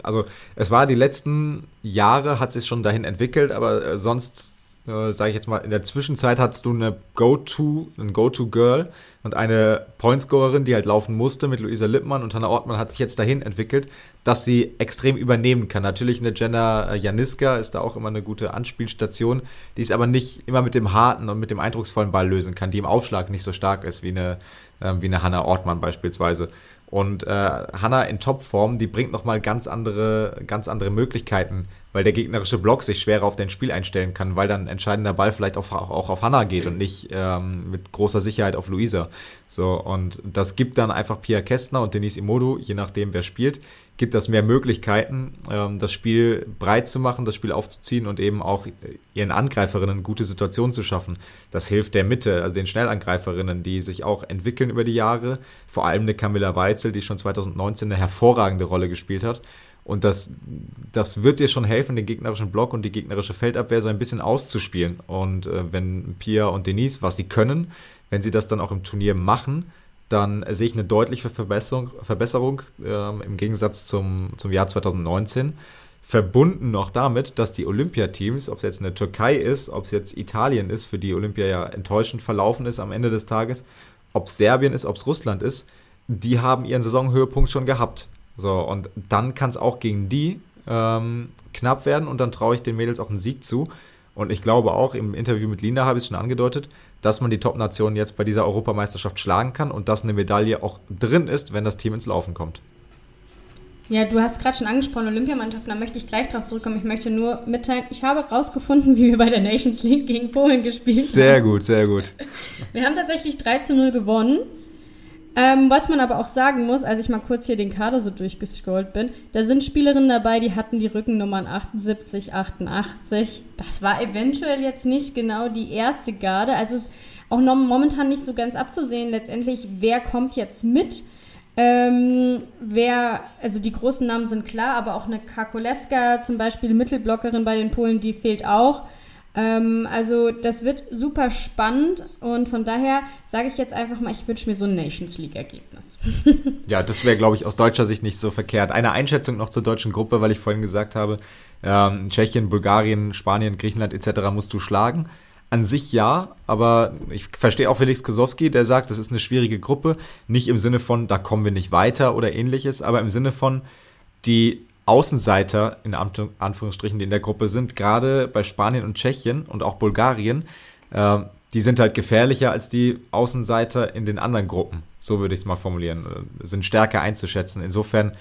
S3: also es war die letzten Jahre, hat sich schon dahin entwickelt, aber äh, sonst äh, sage ich jetzt mal, in der Zwischenzeit hattest du eine Go-To, ein Go-To-Girl und eine Pointscorerin, die halt laufen musste mit Luisa Lippmann und Hannah Ortmann hat sich jetzt dahin entwickelt, dass sie extrem übernehmen kann. Natürlich eine Jenna äh, Janiska ist da auch immer eine gute Anspielstation, die es aber nicht immer mit dem harten und mit dem eindrucksvollen Ball lösen kann, die im Aufschlag nicht so stark ist wie eine, äh, wie eine Hannah Ortmann beispielsweise. Und äh, Hanna in Topform, die bringt nochmal ganz andere, ganz andere Möglichkeiten, weil der gegnerische Block sich schwerer auf dein Spiel einstellen kann, weil dann entscheidender Ball vielleicht auf, auch auf Hanna geht und nicht ähm, mit großer Sicherheit auf Luisa. So, und das gibt dann einfach Pia Kästner und Denise Imodu, je nachdem wer spielt, gibt das mehr Möglichkeiten, ähm, das Spiel breit zu machen, das Spiel aufzuziehen und eben auch ihren Angreiferinnen gute Situationen zu schaffen. Das hilft der Mitte, also den Schnellangreiferinnen, die sich auch entwickeln über die Jahre. Vor allem eine Camilla Weitzel, die schon 2019 eine hervorragende Rolle gespielt hat. Und das, das wird dir schon helfen, den gegnerischen Block und die gegnerische Feldabwehr so ein bisschen auszuspielen. Und äh, wenn Pia und Denise, was sie können, wenn sie das dann auch im Turnier machen, dann sehe ich eine deutliche Verbesserung, Verbesserung ähm, im Gegensatz zum, zum Jahr 2019. Verbunden noch damit, dass die Olympiateams, ob es jetzt eine Türkei ist, ob es jetzt Italien ist, für die Olympia ja enttäuschend verlaufen ist am Ende des Tages, ob es Serbien ist, ob es Russland ist, die haben ihren Saisonhöhepunkt schon gehabt. So, und dann kann es auch gegen die ähm, knapp werden und dann traue ich den Mädels auch einen Sieg zu. Und ich glaube auch, im Interview mit Linda habe ich es schon angedeutet, dass man die Top-Nationen jetzt bei dieser Europameisterschaft schlagen kann und dass eine Medaille auch drin ist, wenn das Team ins Laufen kommt.
S2: Ja, du hast gerade schon angesprochen, Olympiamannschaften, da möchte ich gleich drauf zurückkommen. Ich möchte nur mitteilen, ich habe rausgefunden, wie wir bei der Nations League gegen Polen gespielt haben.
S3: Sehr gut, sehr gut.
S2: Wir haben tatsächlich 3 zu 0 gewonnen. Ähm, was man aber auch sagen muss, als ich mal kurz hier den Kader so durchgescrollt bin, da sind Spielerinnen dabei, die hatten die Rückennummern 78, 88. Das war eventuell jetzt nicht genau die erste Garde. Also es ist auch noch momentan nicht so ganz abzusehen, letztendlich, wer kommt jetzt mit. Ähm, wer, also die großen Namen sind klar, aber auch eine Kakolewska, zum Beispiel Mittelblockerin bei den Polen, die fehlt auch. Ähm, also das wird super spannend und von daher sage ich jetzt einfach mal, ich wünsche mir so ein Nations League-Ergebnis.
S3: ja, das wäre, glaube ich, aus deutscher Sicht nicht so verkehrt. Eine Einschätzung noch zur deutschen Gruppe, weil ich vorhin gesagt habe, ähm, Tschechien, Bulgarien, Spanien, Griechenland etc. musst du schlagen. An sich ja, aber ich verstehe auch Felix Kosowski, der sagt, das ist eine schwierige Gruppe. Nicht im Sinne von, da kommen wir nicht weiter oder ähnliches, aber im Sinne von, die Außenseiter in Anführungsstrichen, die in der Gruppe sind, gerade bei Spanien und Tschechien und auch Bulgarien, äh, die sind halt gefährlicher als die Außenseiter in den anderen Gruppen. So würde ich es mal formulieren. Äh, sind stärker einzuschätzen. Insofern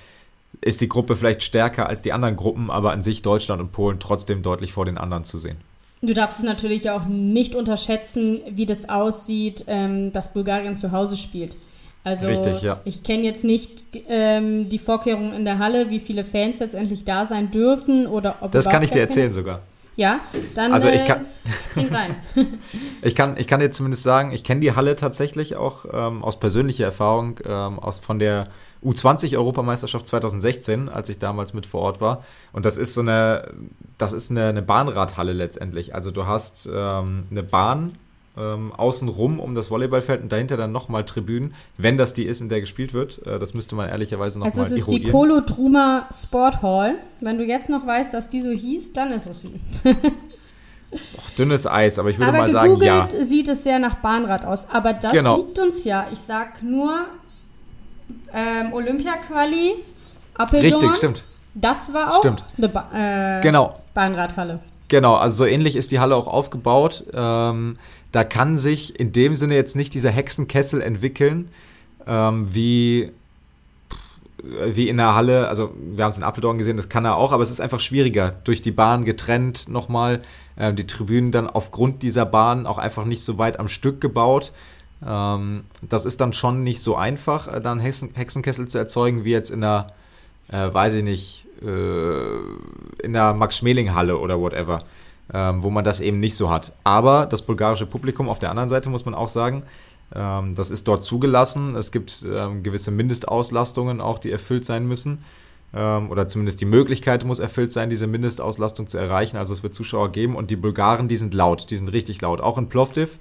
S3: ist die Gruppe vielleicht stärker als die anderen Gruppen, aber an sich Deutschland und Polen trotzdem deutlich vor den anderen zu sehen.
S2: Du darfst es natürlich auch nicht unterschätzen, wie das aussieht, ähm, dass Bulgarien zu Hause spielt. Also
S3: Richtig, ja.
S2: ich kenne jetzt nicht ähm, die Vorkehrungen in der Halle, wie viele Fans letztendlich da sein dürfen oder ob
S3: Das kann ich dir erzählen Fans sogar.
S2: Ja, dann
S3: also ich kann, äh, rein. ich kann ich kann dir zumindest sagen, ich kenne die Halle tatsächlich auch ähm, aus persönlicher Erfahrung ähm, aus von der U20 Europameisterschaft 2016, als ich damals mit vor Ort war. Und das ist so eine, das ist eine, eine Bahnradhalle letztendlich. Also du hast ähm, eine Bahn ähm, außenrum um das Volleyballfeld und dahinter dann nochmal Tribünen, wenn das die ist, in der gespielt wird. Äh, das müsste man ehrlicherweise nochmal
S2: Also es ist die Polo Druma Sport Hall. Wenn du jetzt noch weißt, dass die so hieß, dann ist es sie.
S3: Och, dünnes Eis, aber ich würde aber mal sagen, ja.
S2: sieht es sehr nach Bahnrad aus. Aber das genau. liegt uns ja, ich sag nur ähm, Olympia-Quali,
S3: Appeldorn. Richtig, stimmt.
S2: Das war auch
S3: stimmt.
S2: eine ba
S3: äh, genau.
S2: Bahnradhalle.
S3: Genau, also so ähnlich ist die Halle auch aufgebaut. Ähm, da kann sich in dem Sinne jetzt nicht dieser Hexenkessel entwickeln, ähm, wie, wie in der Halle. Also, wir haben es in Appeldorn gesehen, das kann er auch, aber es ist einfach schwieriger. Durch die Bahn getrennt nochmal. Ähm, die Tribünen dann aufgrund dieser Bahn auch einfach nicht so weit am Stück gebaut. Ähm, das ist dann schon nicht so einfach, äh, dann Hexen Hexenkessel zu erzeugen, wie jetzt in der, äh, weiß ich nicht, äh, in der Max-Schmeling-Halle oder whatever ähm, wo man das eben nicht so hat. Aber das bulgarische Publikum auf der anderen Seite muss man auch sagen, ähm, das ist dort zugelassen. Es gibt ähm, gewisse Mindestauslastungen auch, die erfüllt sein müssen. Ähm, oder zumindest die Möglichkeit muss erfüllt sein, diese Mindestauslastung zu erreichen. Also es wird Zuschauer geben und die Bulgaren, die sind laut, die sind richtig laut. Auch in Plovdiv.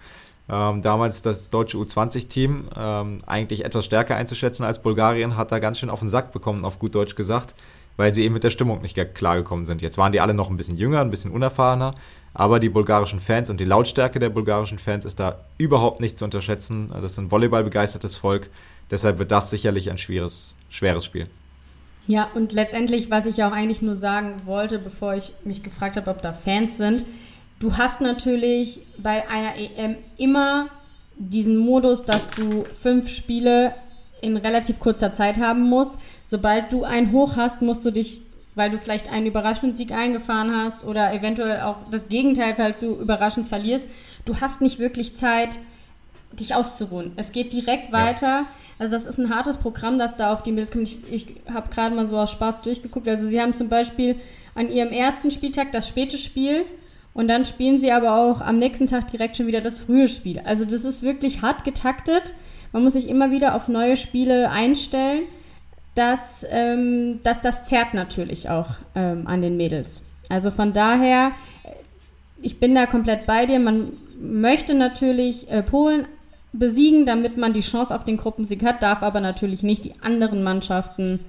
S3: Ähm, damals das deutsche U20-Team ähm, eigentlich etwas stärker einzuschätzen als Bulgarien, hat da ganz schön auf den Sack bekommen, auf gut Deutsch gesagt weil sie eben mit der Stimmung nicht klargekommen sind. Jetzt waren die alle noch ein bisschen jünger, ein bisschen unerfahrener, aber die bulgarischen Fans und die Lautstärke der bulgarischen Fans ist da überhaupt nicht zu unterschätzen. Das ist ein volleyballbegeistertes Volk, deshalb wird das sicherlich ein schweres, schweres Spiel.
S2: Ja, und letztendlich, was ich auch eigentlich nur sagen wollte, bevor ich mich gefragt habe, ob da Fans sind, du hast natürlich bei einer EM immer diesen Modus, dass du fünf Spiele in relativ kurzer Zeit haben musst. Sobald du einen Hoch hast, musst du dich, weil du vielleicht einen überraschenden Sieg eingefahren hast oder eventuell auch das Gegenteil, falls du überraschend verlierst, du hast nicht wirklich Zeit, dich auszuruhen. Es geht direkt weiter. Ja. Also das ist ein hartes Programm, das da auf die Mädels kommt. Ich, ich habe gerade mal so aus Spaß durchgeguckt. Also sie haben zum Beispiel an ihrem ersten Spieltag das späte Spiel und dann spielen sie aber auch am nächsten Tag direkt schon wieder das frühe Spiel. Also das ist wirklich hart getaktet. Man muss sich immer wieder auf neue Spiele einstellen. Das, ähm, das, das zerrt natürlich auch ähm, an den Mädels. Also von daher, ich bin da komplett bei dir. Man möchte natürlich äh, Polen besiegen, damit man die Chance auf den Gruppensieg hat, darf aber natürlich nicht die anderen Mannschaften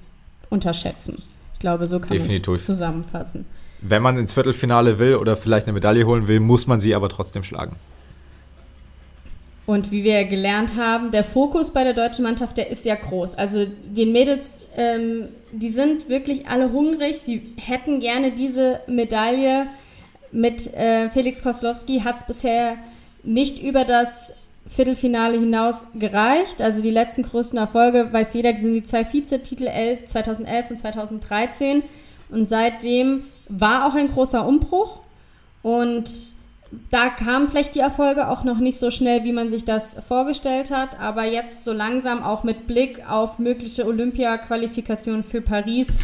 S2: unterschätzen. Ich glaube, so kann man es zusammenfassen.
S3: Wenn man ins Viertelfinale will oder vielleicht eine Medaille holen will, muss man sie aber trotzdem schlagen.
S2: Und wie wir gelernt haben, der Fokus bei der deutschen Mannschaft, der ist ja groß. Also den Mädels, ähm, die sind wirklich alle hungrig. Sie hätten gerne diese Medaille. Mit äh, Felix Koslowski hat es bisher nicht über das Viertelfinale hinaus gereicht. Also die letzten größten Erfolge, weiß jeder, die sind die zwei Vizetitel 11, 2011 und 2013. Und seitdem war auch ein großer Umbruch. Und da kamen vielleicht die Erfolge auch noch nicht so schnell, wie man sich das vorgestellt hat. Aber jetzt so langsam auch mit Blick auf mögliche Olympia-Qualifikationen für Paris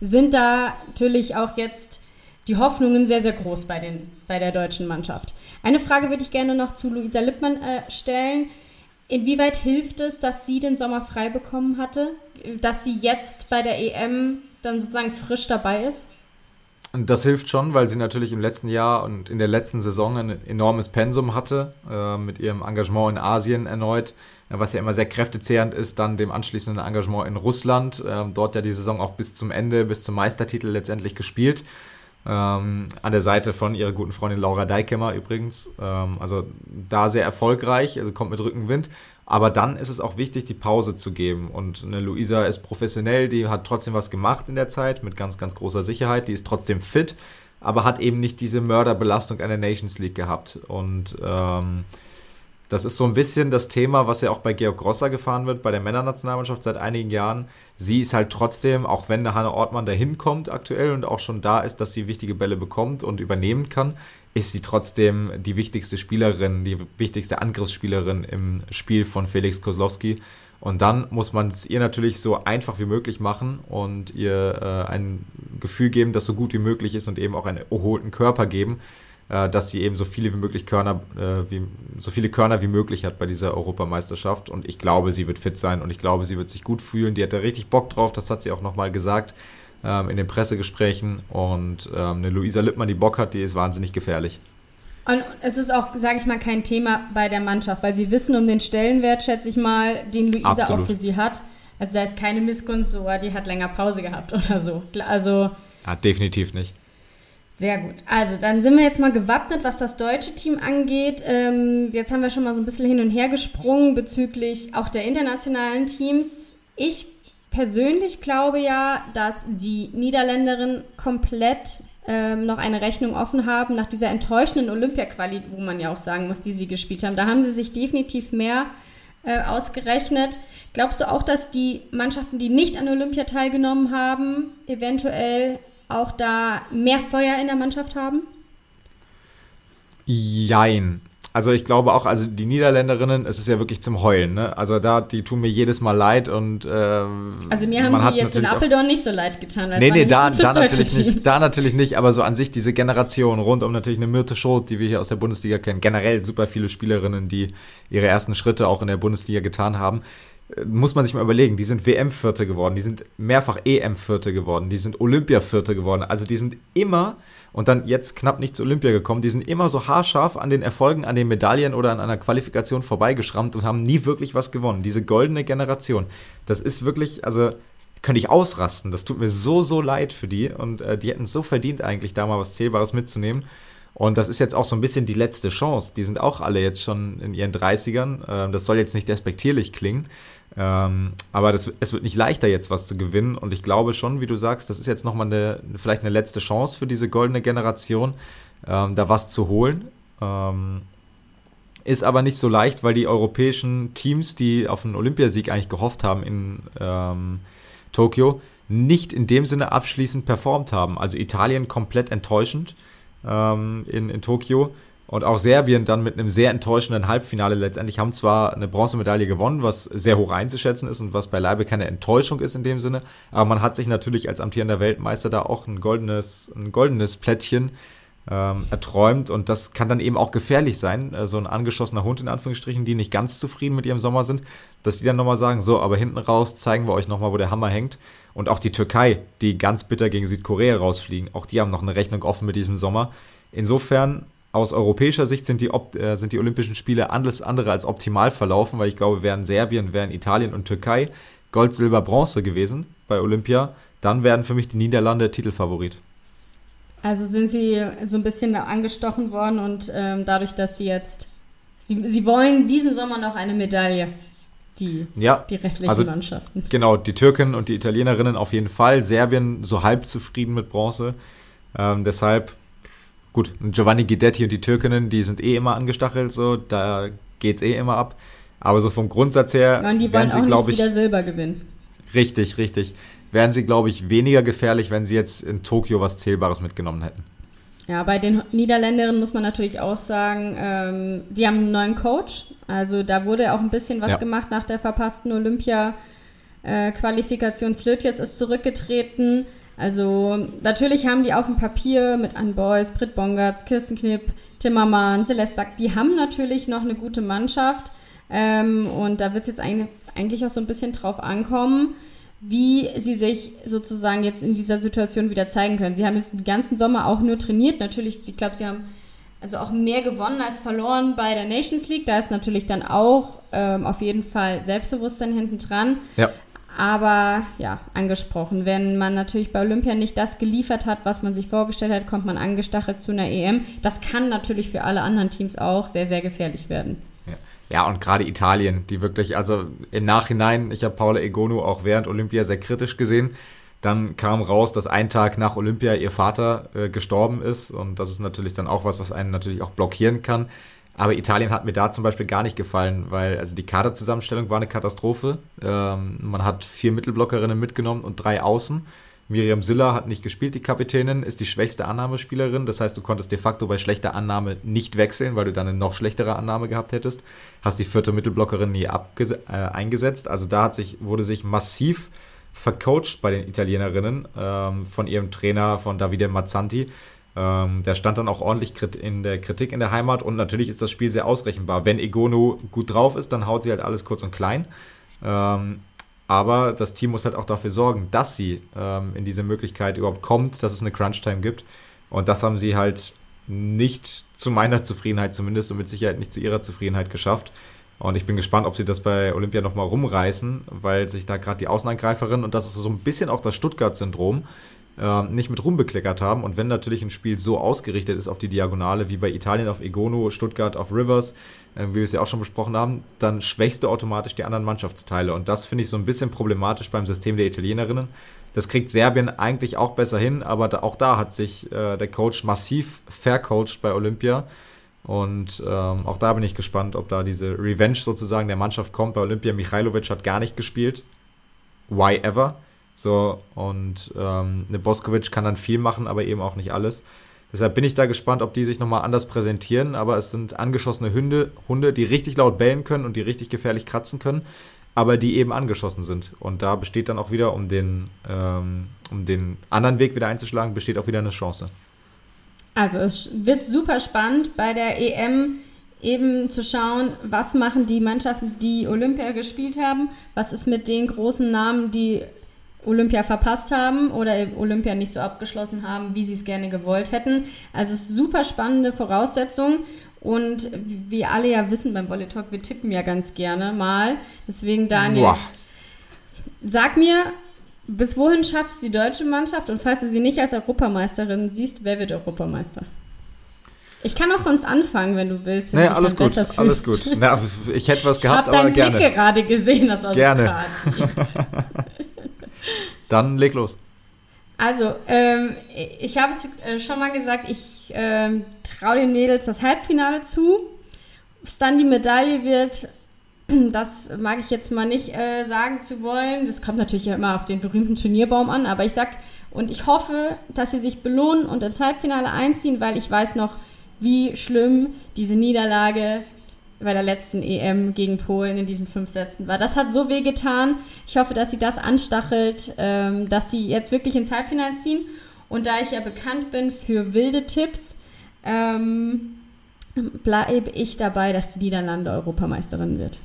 S2: sind da natürlich auch jetzt die Hoffnungen sehr, sehr groß bei, den, bei der deutschen Mannschaft. Eine Frage würde ich gerne noch zu Luisa Lippmann äh, stellen. Inwieweit hilft es, dass sie den Sommer frei bekommen hatte, dass sie jetzt bei der EM dann sozusagen frisch dabei ist?
S3: Und das hilft schon, weil sie natürlich im letzten Jahr und in der letzten Saison ein enormes Pensum hatte, äh, mit ihrem Engagement in Asien erneut, was ja immer sehr kräftezehrend ist, dann dem anschließenden Engagement in Russland, äh, dort ja die Saison auch bis zum Ende, bis zum Meistertitel letztendlich gespielt. Ähm, an der Seite von ihrer guten Freundin Laura Deikemmer übrigens. Ähm, also da sehr erfolgreich, also kommt mit Rückenwind. Aber dann ist es auch wichtig, die Pause zu geben. Und eine Luisa ist professionell, die hat trotzdem was gemacht in der Zeit, mit ganz, ganz großer Sicherheit. Die ist trotzdem fit, aber hat eben nicht diese Mörderbelastung einer Nations League gehabt. Und ähm, das ist so ein bisschen das Thema, was ja auch bei Georg Grosser gefahren wird, bei der Männernationalmannschaft seit einigen Jahren. Sie ist halt trotzdem, auch wenn eine Hanne Ortmann dahin kommt aktuell und auch schon da ist, dass sie wichtige Bälle bekommt und übernehmen kann, ist sie trotzdem die wichtigste Spielerin, die wichtigste Angriffsspielerin im Spiel von Felix Kozlowski. Und dann muss man es ihr natürlich so einfach wie möglich machen und ihr äh, ein Gefühl geben, das so gut wie möglich ist und eben auch einen erholten Körper geben, äh, dass sie eben so viele wie möglich Körner, äh, wie, so viele Körner wie möglich hat bei dieser Europameisterschaft. Und ich glaube, sie wird fit sein und ich glaube, sie wird sich gut fühlen. Die hat da richtig Bock drauf, das hat sie auch nochmal gesagt ähm, in den Pressegesprächen. Und ähm, eine Luisa Lippmann, die Bock hat, die ist wahnsinnig gefährlich.
S2: Und es ist auch, sage ich mal, kein Thema bei der Mannschaft, weil sie wissen um den Stellenwert, schätze ich mal, den Luisa Absolut. auch für sie hat. Also da ist keine Missgunst so, die hat länger Pause gehabt oder so. Also.
S3: Ja, definitiv nicht.
S2: Sehr gut. Also, dann sind wir jetzt mal gewappnet, was das deutsche Team angeht. Ähm, jetzt haben wir schon mal so ein bisschen hin und her gesprungen bezüglich auch der internationalen Teams. Ich persönlich glaube ja, dass die Niederländerinnen komplett ähm, noch eine Rechnung offen haben nach dieser enttäuschenden Olympia-Quali, wo man ja auch sagen muss, die sie gespielt haben. Da haben sie sich definitiv mehr äh, ausgerechnet. Glaubst du auch, dass die Mannschaften, die nicht an Olympia teilgenommen haben, eventuell auch da mehr Feuer in der Mannschaft haben?
S3: Jein. Also ich glaube auch, also die Niederländerinnen, es ist ja wirklich zum Heulen. Ne? Also da, die tun mir jedes Mal leid und ähm,
S2: Also mir haben sie jetzt in Apeldoorn nicht so leid getan.
S3: Weil nee, nee, da, da natürlich nicht, da natürlich nicht, aber so an sich diese Generation rund um natürlich eine Myrte Schroth, die wir hier aus der Bundesliga kennen, generell super viele Spielerinnen, die ihre ersten Schritte auch in der Bundesliga getan haben muss man sich mal überlegen, die sind WM-Vierte geworden, die sind mehrfach EM-Vierte geworden, die sind Olympia-Vierte geworden. Also die sind immer, und dann jetzt knapp nicht zu Olympia gekommen, die sind immer so haarscharf an den Erfolgen, an den Medaillen oder an einer Qualifikation vorbeigeschrammt und haben nie wirklich was gewonnen. Diese goldene Generation, das ist wirklich, also könnte ich ausrasten. Das tut mir so, so leid für die und äh, die hätten es so verdient eigentlich, da mal was Zählbares mitzunehmen. Und das ist jetzt auch so ein bisschen die letzte Chance. Die sind auch alle jetzt schon in ihren 30ern. Äh, das soll jetzt nicht despektierlich klingen. Ähm, aber das, es wird nicht leichter, jetzt was zu gewinnen. Und ich glaube schon, wie du sagst, das ist jetzt nochmal eine, vielleicht eine letzte Chance für diese goldene Generation, ähm, da was zu holen. Ähm, Ist aber nicht so leicht, weil die europäischen Teams, die auf einen Olympiasieg eigentlich gehofft haben in ähm, Tokio, nicht in dem Sinne abschließend performt haben. Also Italien komplett enttäuschend ähm, in, in Tokio und auch Serbien dann mit einem sehr enttäuschenden Halbfinale. Letztendlich haben zwar eine Bronzemedaille gewonnen, was sehr hoch einzuschätzen ist und was beileibe keine Enttäuschung ist in dem Sinne, aber man hat sich natürlich als amtierender Weltmeister da auch ein goldenes, ein goldenes Plättchen ähm, erträumt. Und das kann dann eben auch gefährlich sein, äh, so ein angeschossener Hund in Anführungsstrichen, die nicht ganz zufrieden mit ihrem Sommer sind, dass die dann nochmal sagen, so, aber hinten raus zeigen wir euch nochmal, wo der Hammer hängt. Und auch die Türkei, die ganz bitter gegen Südkorea rausfliegen, auch die haben noch eine Rechnung offen mit diesem Sommer. Insofern aus europäischer Sicht sind die, äh, sind die Olympischen Spiele alles andere als optimal verlaufen, weil ich glaube, wären Serbien, wären Italien und Türkei Gold, Silber, Bronze gewesen bei Olympia, dann wären für mich die Niederlande Titelfavorit.
S2: Also sind sie so ein bisschen angestochen worden und ähm, dadurch, dass sie jetzt, sie, sie wollen diesen Sommer noch eine Medaille, die,
S3: ja,
S2: die restlichen
S3: also,
S2: Mannschaften.
S3: Genau, die Türken und die Italienerinnen auf jeden Fall, Serbien so halb zufrieden mit Bronze. Ähm, deshalb Gut, Giovanni Guidetti und die Türkinnen, die sind eh immer angestachelt, so, da geht's eh immer ab. Aber so vom Grundsatz her.
S2: Ja, und die wollen
S3: sie,
S2: auch nicht
S3: ich,
S2: wieder Silber gewinnen.
S3: Richtig, richtig. Wären sie, glaube ich, weniger gefährlich, wenn sie jetzt in Tokio was Zählbares mitgenommen hätten.
S2: Ja, bei den Niederländerinnen muss man natürlich auch sagen, ähm, die haben einen neuen Coach. Also da wurde auch ein bisschen was ja. gemacht nach der verpassten Olympia-Qualifikation. Äh, Slötjes ist zurückgetreten. Also natürlich haben die auf dem Papier mit Ann Boys, Britt Bongartz, Kirsten Knipp, Timmermann, Celeste Back, die haben natürlich noch eine gute Mannschaft. Ähm, und da wird es jetzt eigentlich, eigentlich auch so ein bisschen drauf ankommen, wie sie sich sozusagen jetzt in dieser Situation wieder zeigen können. Sie haben jetzt den ganzen Sommer auch nur trainiert. Natürlich, ich glaube, sie haben also auch mehr gewonnen als verloren bei der Nations League. Da ist natürlich dann auch ähm, auf jeden Fall Selbstbewusstsein hinten dran.
S3: Ja.
S2: Aber ja, angesprochen, wenn man natürlich bei Olympia nicht das geliefert hat, was man sich vorgestellt hat, kommt man angestachelt zu einer EM. Das kann natürlich für alle anderen Teams auch sehr, sehr gefährlich werden.
S3: Ja, ja und gerade Italien, die wirklich, also im Nachhinein, ich habe Paula Egonu auch während Olympia sehr kritisch gesehen. Dann kam raus, dass ein Tag nach Olympia ihr Vater äh, gestorben ist. Und das ist natürlich dann auch was, was einen natürlich auch blockieren kann. Aber Italien hat mir da zum Beispiel gar nicht gefallen, weil also die Kaderzusammenstellung war eine Katastrophe. Ähm, man hat vier Mittelblockerinnen mitgenommen und drei Außen. Miriam Silla hat nicht gespielt, die Kapitänin, ist die schwächste Annahmespielerin. Das heißt, du konntest de facto bei schlechter Annahme nicht wechseln, weil du dann eine noch schlechtere Annahme gehabt hättest. Hast die vierte Mittelblockerin nie äh, eingesetzt. Also da hat sich, wurde sich massiv vercoacht bei den Italienerinnen ähm, von ihrem Trainer, von Davide Mazzanti. Ähm, der stand dann auch ordentlich in der Kritik in der Heimat und natürlich ist das Spiel sehr ausrechenbar. Wenn Egono gut drauf ist, dann haut sie halt alles kurz und klein. Ähm, aber das Team muss halt auch dafür sorgen, dass sie ähm, in diese Möglichkeit überhaupt kommt, dass es eine Crunch-Time gibt. Und das haben sie halt nicht zu meiner Zufriedenheit zumindest und mit Sicherheit nicht zu ihrer Zufriedenheit geschafft. Und ich bin gespannt, ob sie das bei Olympia nochmal rumreißen, weil sich da gerade die Außenangreiferin, und das ist so ein bisschen auch das Stuttgart-Syndrom, äh, nicht mit rumbekleckert haben. Und wenn natürlich ein Spiel so ausgerichtet ist auf die Diagonale, wie bei Italien auf Egono, Stuttgart auf Rivers, äh, wie wir es ja auch schon besprochen haben, dann schwächst du automatisch die anderen Mannschaftsteile. Und das finde ich so ein bisschen problematisch beim System der Italienerinnen. Das kriegt Serbien eigentlich auch besser hin, aber auch da hat sich äh, der Coach massiv vercoacht bei Olympia. Und ähm, auch da bin ich gespannt, ob da diese Revenge sozusagen der Mannschaft kommt. Bei Olympia Michailovic hat gar nicht gespielt. Why ever? So, und ähm, eine Boskovic kann dann viel machen, aber eben auch nicht alles. Deshalb bin ich da gespannt, ob die sich nochmal anders präsentieren. Aber es sind angeschossene Hunde, Hunde, die richtig laut bellen können und die richtig gefährlich kratzen können, aber die eben angeschossen sind. Und da besteht dann auch wieder, um den, ähm, um den anderen Weg wieder einzuschlagen, besteht auch wieder eine Chance.
S2: Also es wird super spannend bei der EM eben zu schauen, was machen die Mannschaften, die Olympia gespielt haben, was ist mit den großen Namen, die Olympia verpasst haben oder Olympia nicht so abgeschlossen haben, wie sie es gerne gewollt hätten. Also super spannende Voraussetzung und wie alle ja wissen beim Volley Talk, wir tippen ja ganz gerne mal. Deswegen Daniel, Boah. sag mir, bis wohin schaffst du die deutsche Mannschaft und falls du sie nicht als Europameisterin siehst, wer wird Europameister? Ich kann auch sonst anfangen, wenn du willst.
S3: Wenn naja, alles gut, alles gut. Na, ich hätte was gehabt,
S2: aber
S3: gerne. Ich habe
S2: gerade gesehen, das war
S3: gerne. so Dann leg los.
S2: Also, ähm, ich habe es äh, schon mal gesagt, ich ähm, traue den Mädels das Halbfinale zu. es dann die Medaille wird, das mag ich jetzt mal nicht äh, sagen zu wollen. Das kommt natürlich ja immer auf den berühmten Turnierbaum an, aber ich sag und ich hoffe, dass sie sich belohnen und ins Halbfinale einziehen, weil ich weiß noch, wie schlimm diese Niederlage bei der letzten EM gegen Polen in diesen fünf Sätzen war. Das hat so weh getan. Ich hoffe, dass sie das anstachelt, ähm, dass sie jetzt wirklich ins Halbfinale ziehen. Und da ich ja bekannt bin für wilde Tipps, ähm, bleibe ich dabei, dass die Niederlande Europameisterin wird.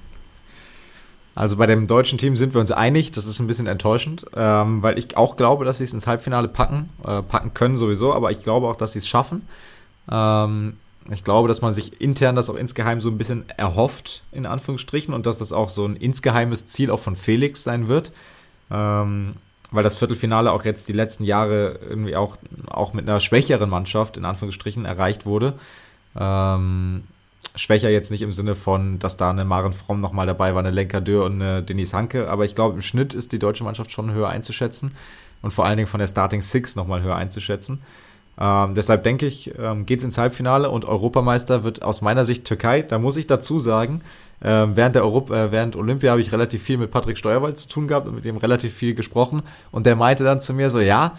S3: Also bei dem deutschen Team sind wir uns einig, das ist ein bisschen enttäuschend, ähm, weil ich auch glaube, dass sie es ins Halbfinale packen, äh, packen können sowieso, aber ich glaube auch, dass sie es schaffen. Ähm, ich glaube, dass man sich intern das auch insgeheim so ein bisschen erhofft, in Anführungsstrichen, und dass das auch so ein insgeheimes Ziel auch von Felix sein wird. Ähm, weil das Viertelfinale auch jetzt die letzten Jahre irgendwie auch, auch mit einer schwächeren Mannschaft, in Anführungsstrichen, erreicht wurde. Ähm, schwächer jetzt nicht im Sinne von, dass da eine Maren Fromm nochmal dabei war, eine Lenker Dürr und eine Denise Hanke, aber ich glaube, im Schnitt ist die deutsche Mannschaft schon höher einzuschätzen und vor allen Dingen von der Starting Six nochmal höher einzuschätzen. Ähm, deshalb denke ich, ähm, geht es ins Halbfinale und Europameister wird aus meiner Sicht Türkei. Da muss ich dazu sagen, ähm, während, der Europa, äh, während Olympia habe ich relativ viel mit Patrick Steuerwald zu tun gehabt und mit ihm relativ viel gesprochen. Und der meinte dann zu mir so, ja,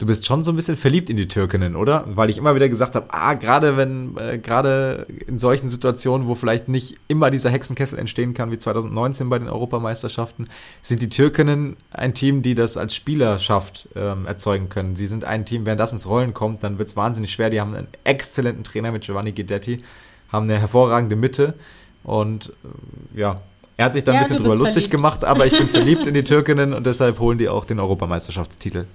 S3: du bist schon so ein bisschen verliebt in die Türkinnen, oder? Weil ich immer wieder gesagt habe, ah, gerade wenn, äh, gerade in solchen Situationen, wo vielleicht nicht immer dieser Hexenkessel entstehen kann, wie 2019 bei den Europameisterschaften, sind die Türkinnen ein Team, die das als Spielerschaft ähm, erzeugen können. Sie sind ein Team, wenn das ins Rollen kommt, dann wird es wahnsinnig schwer. Die haben einen exzellenten Trainer mit Giovanni Guidetti, haben eine hervorragende Mitte und äh, ja, er hat sich da ein ja, bisschen drüber lustig verliebt. gemacht, aber ich bin verliebt in die Türkinnen und deshalb holen die auch den Europameisterschaftstitel.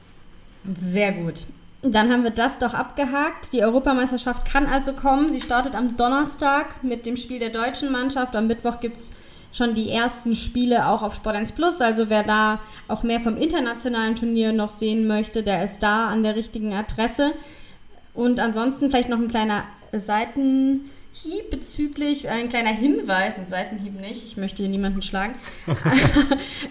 S2: Sehr gut. Dann haben wir das doch abgehakt. Die Europameisterschaft kann also kommen. Sie startet am Donnerstag mit dem Spiel der deutschen Mannschaft. Am Mittwoch gibt es schon die ersten Spiele auch auf Sport 1 Plus. Also wer da auch mehr vom internationalen Turnier noch sehen möchte, der ist da an der richtigen Adresse. Und ansonsten vielleicht noch ein kleiner Seitenhieb bezüglich, ein kleiner Hinweis, ein Seitenhieb nicht, ich möchte hier niemanden schlagen.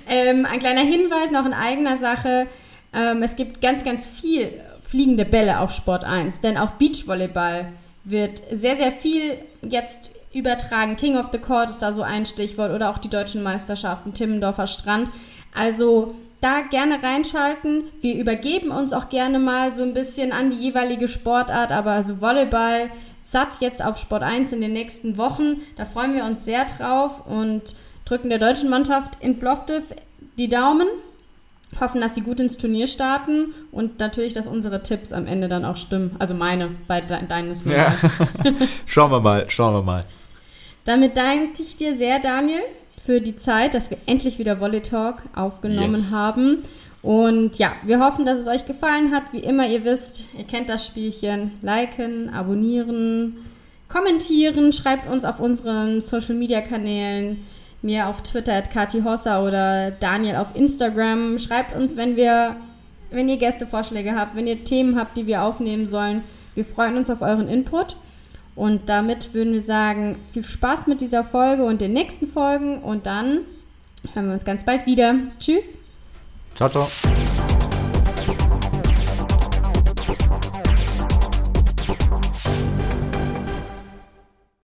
S2: ähm, ein kleiner Hinweis noch in eigener Sache ähm, es gibt ganz, ganz viel fliegende Bälle auf Sport 1, denn auch Beachvolleyball wird sehr, sehr viel jetzt übertragen. King of the Court ist da so ein Stichwort oder auch die deutschen Meisterschaften, Timmendorfer Strand. Also da gerne reinschalten. Wir übergeben uns auch gerne mal so ein bisschen an die jeweilige Sportart, aber also Volleyball satt jetzt auf Sport 1 in den nächsten Wochen. Da freuen wir uns sehr drauf und drücken der deutschen Mannschaft in Plovdiv die Daumen hoffen, dass sie gut ins Turnier starten und natürlich, dass unsere Tipps am Ende dann auch stimmen. Also meine, bei de deines
S3: ja. Schauen wir mal, schauen wir mal.
S2: Damit danke ich dir sehr, Daniel, für die Zeit, dass wir endlich wieder Volley Talk aufgenommen yes. haben. Und ja, wir hoffen, dass es euch gefallen hat. Wie immer, ihr wisst, ihr kennt das Spielchen. Liken, abonnieren, kommentieren, schreibt uns auf unseren Social Media Kanälen mir auf Twitter at Kati Hossa oder Daniel auf Instagram. Schreibt uns, wenn wir, wenn ihr Gästevorschläge habt, wenn ihr Themen habt, die wir aufnehmen sollen. Wir freuen uns auf euren Input. Und damit würden wir sagen, viel Spaß mit dieser Folge und den nächsten Folgen und dann hören wir uns ganz bald wieder. Tschüss.
S3: Ciao, ciao.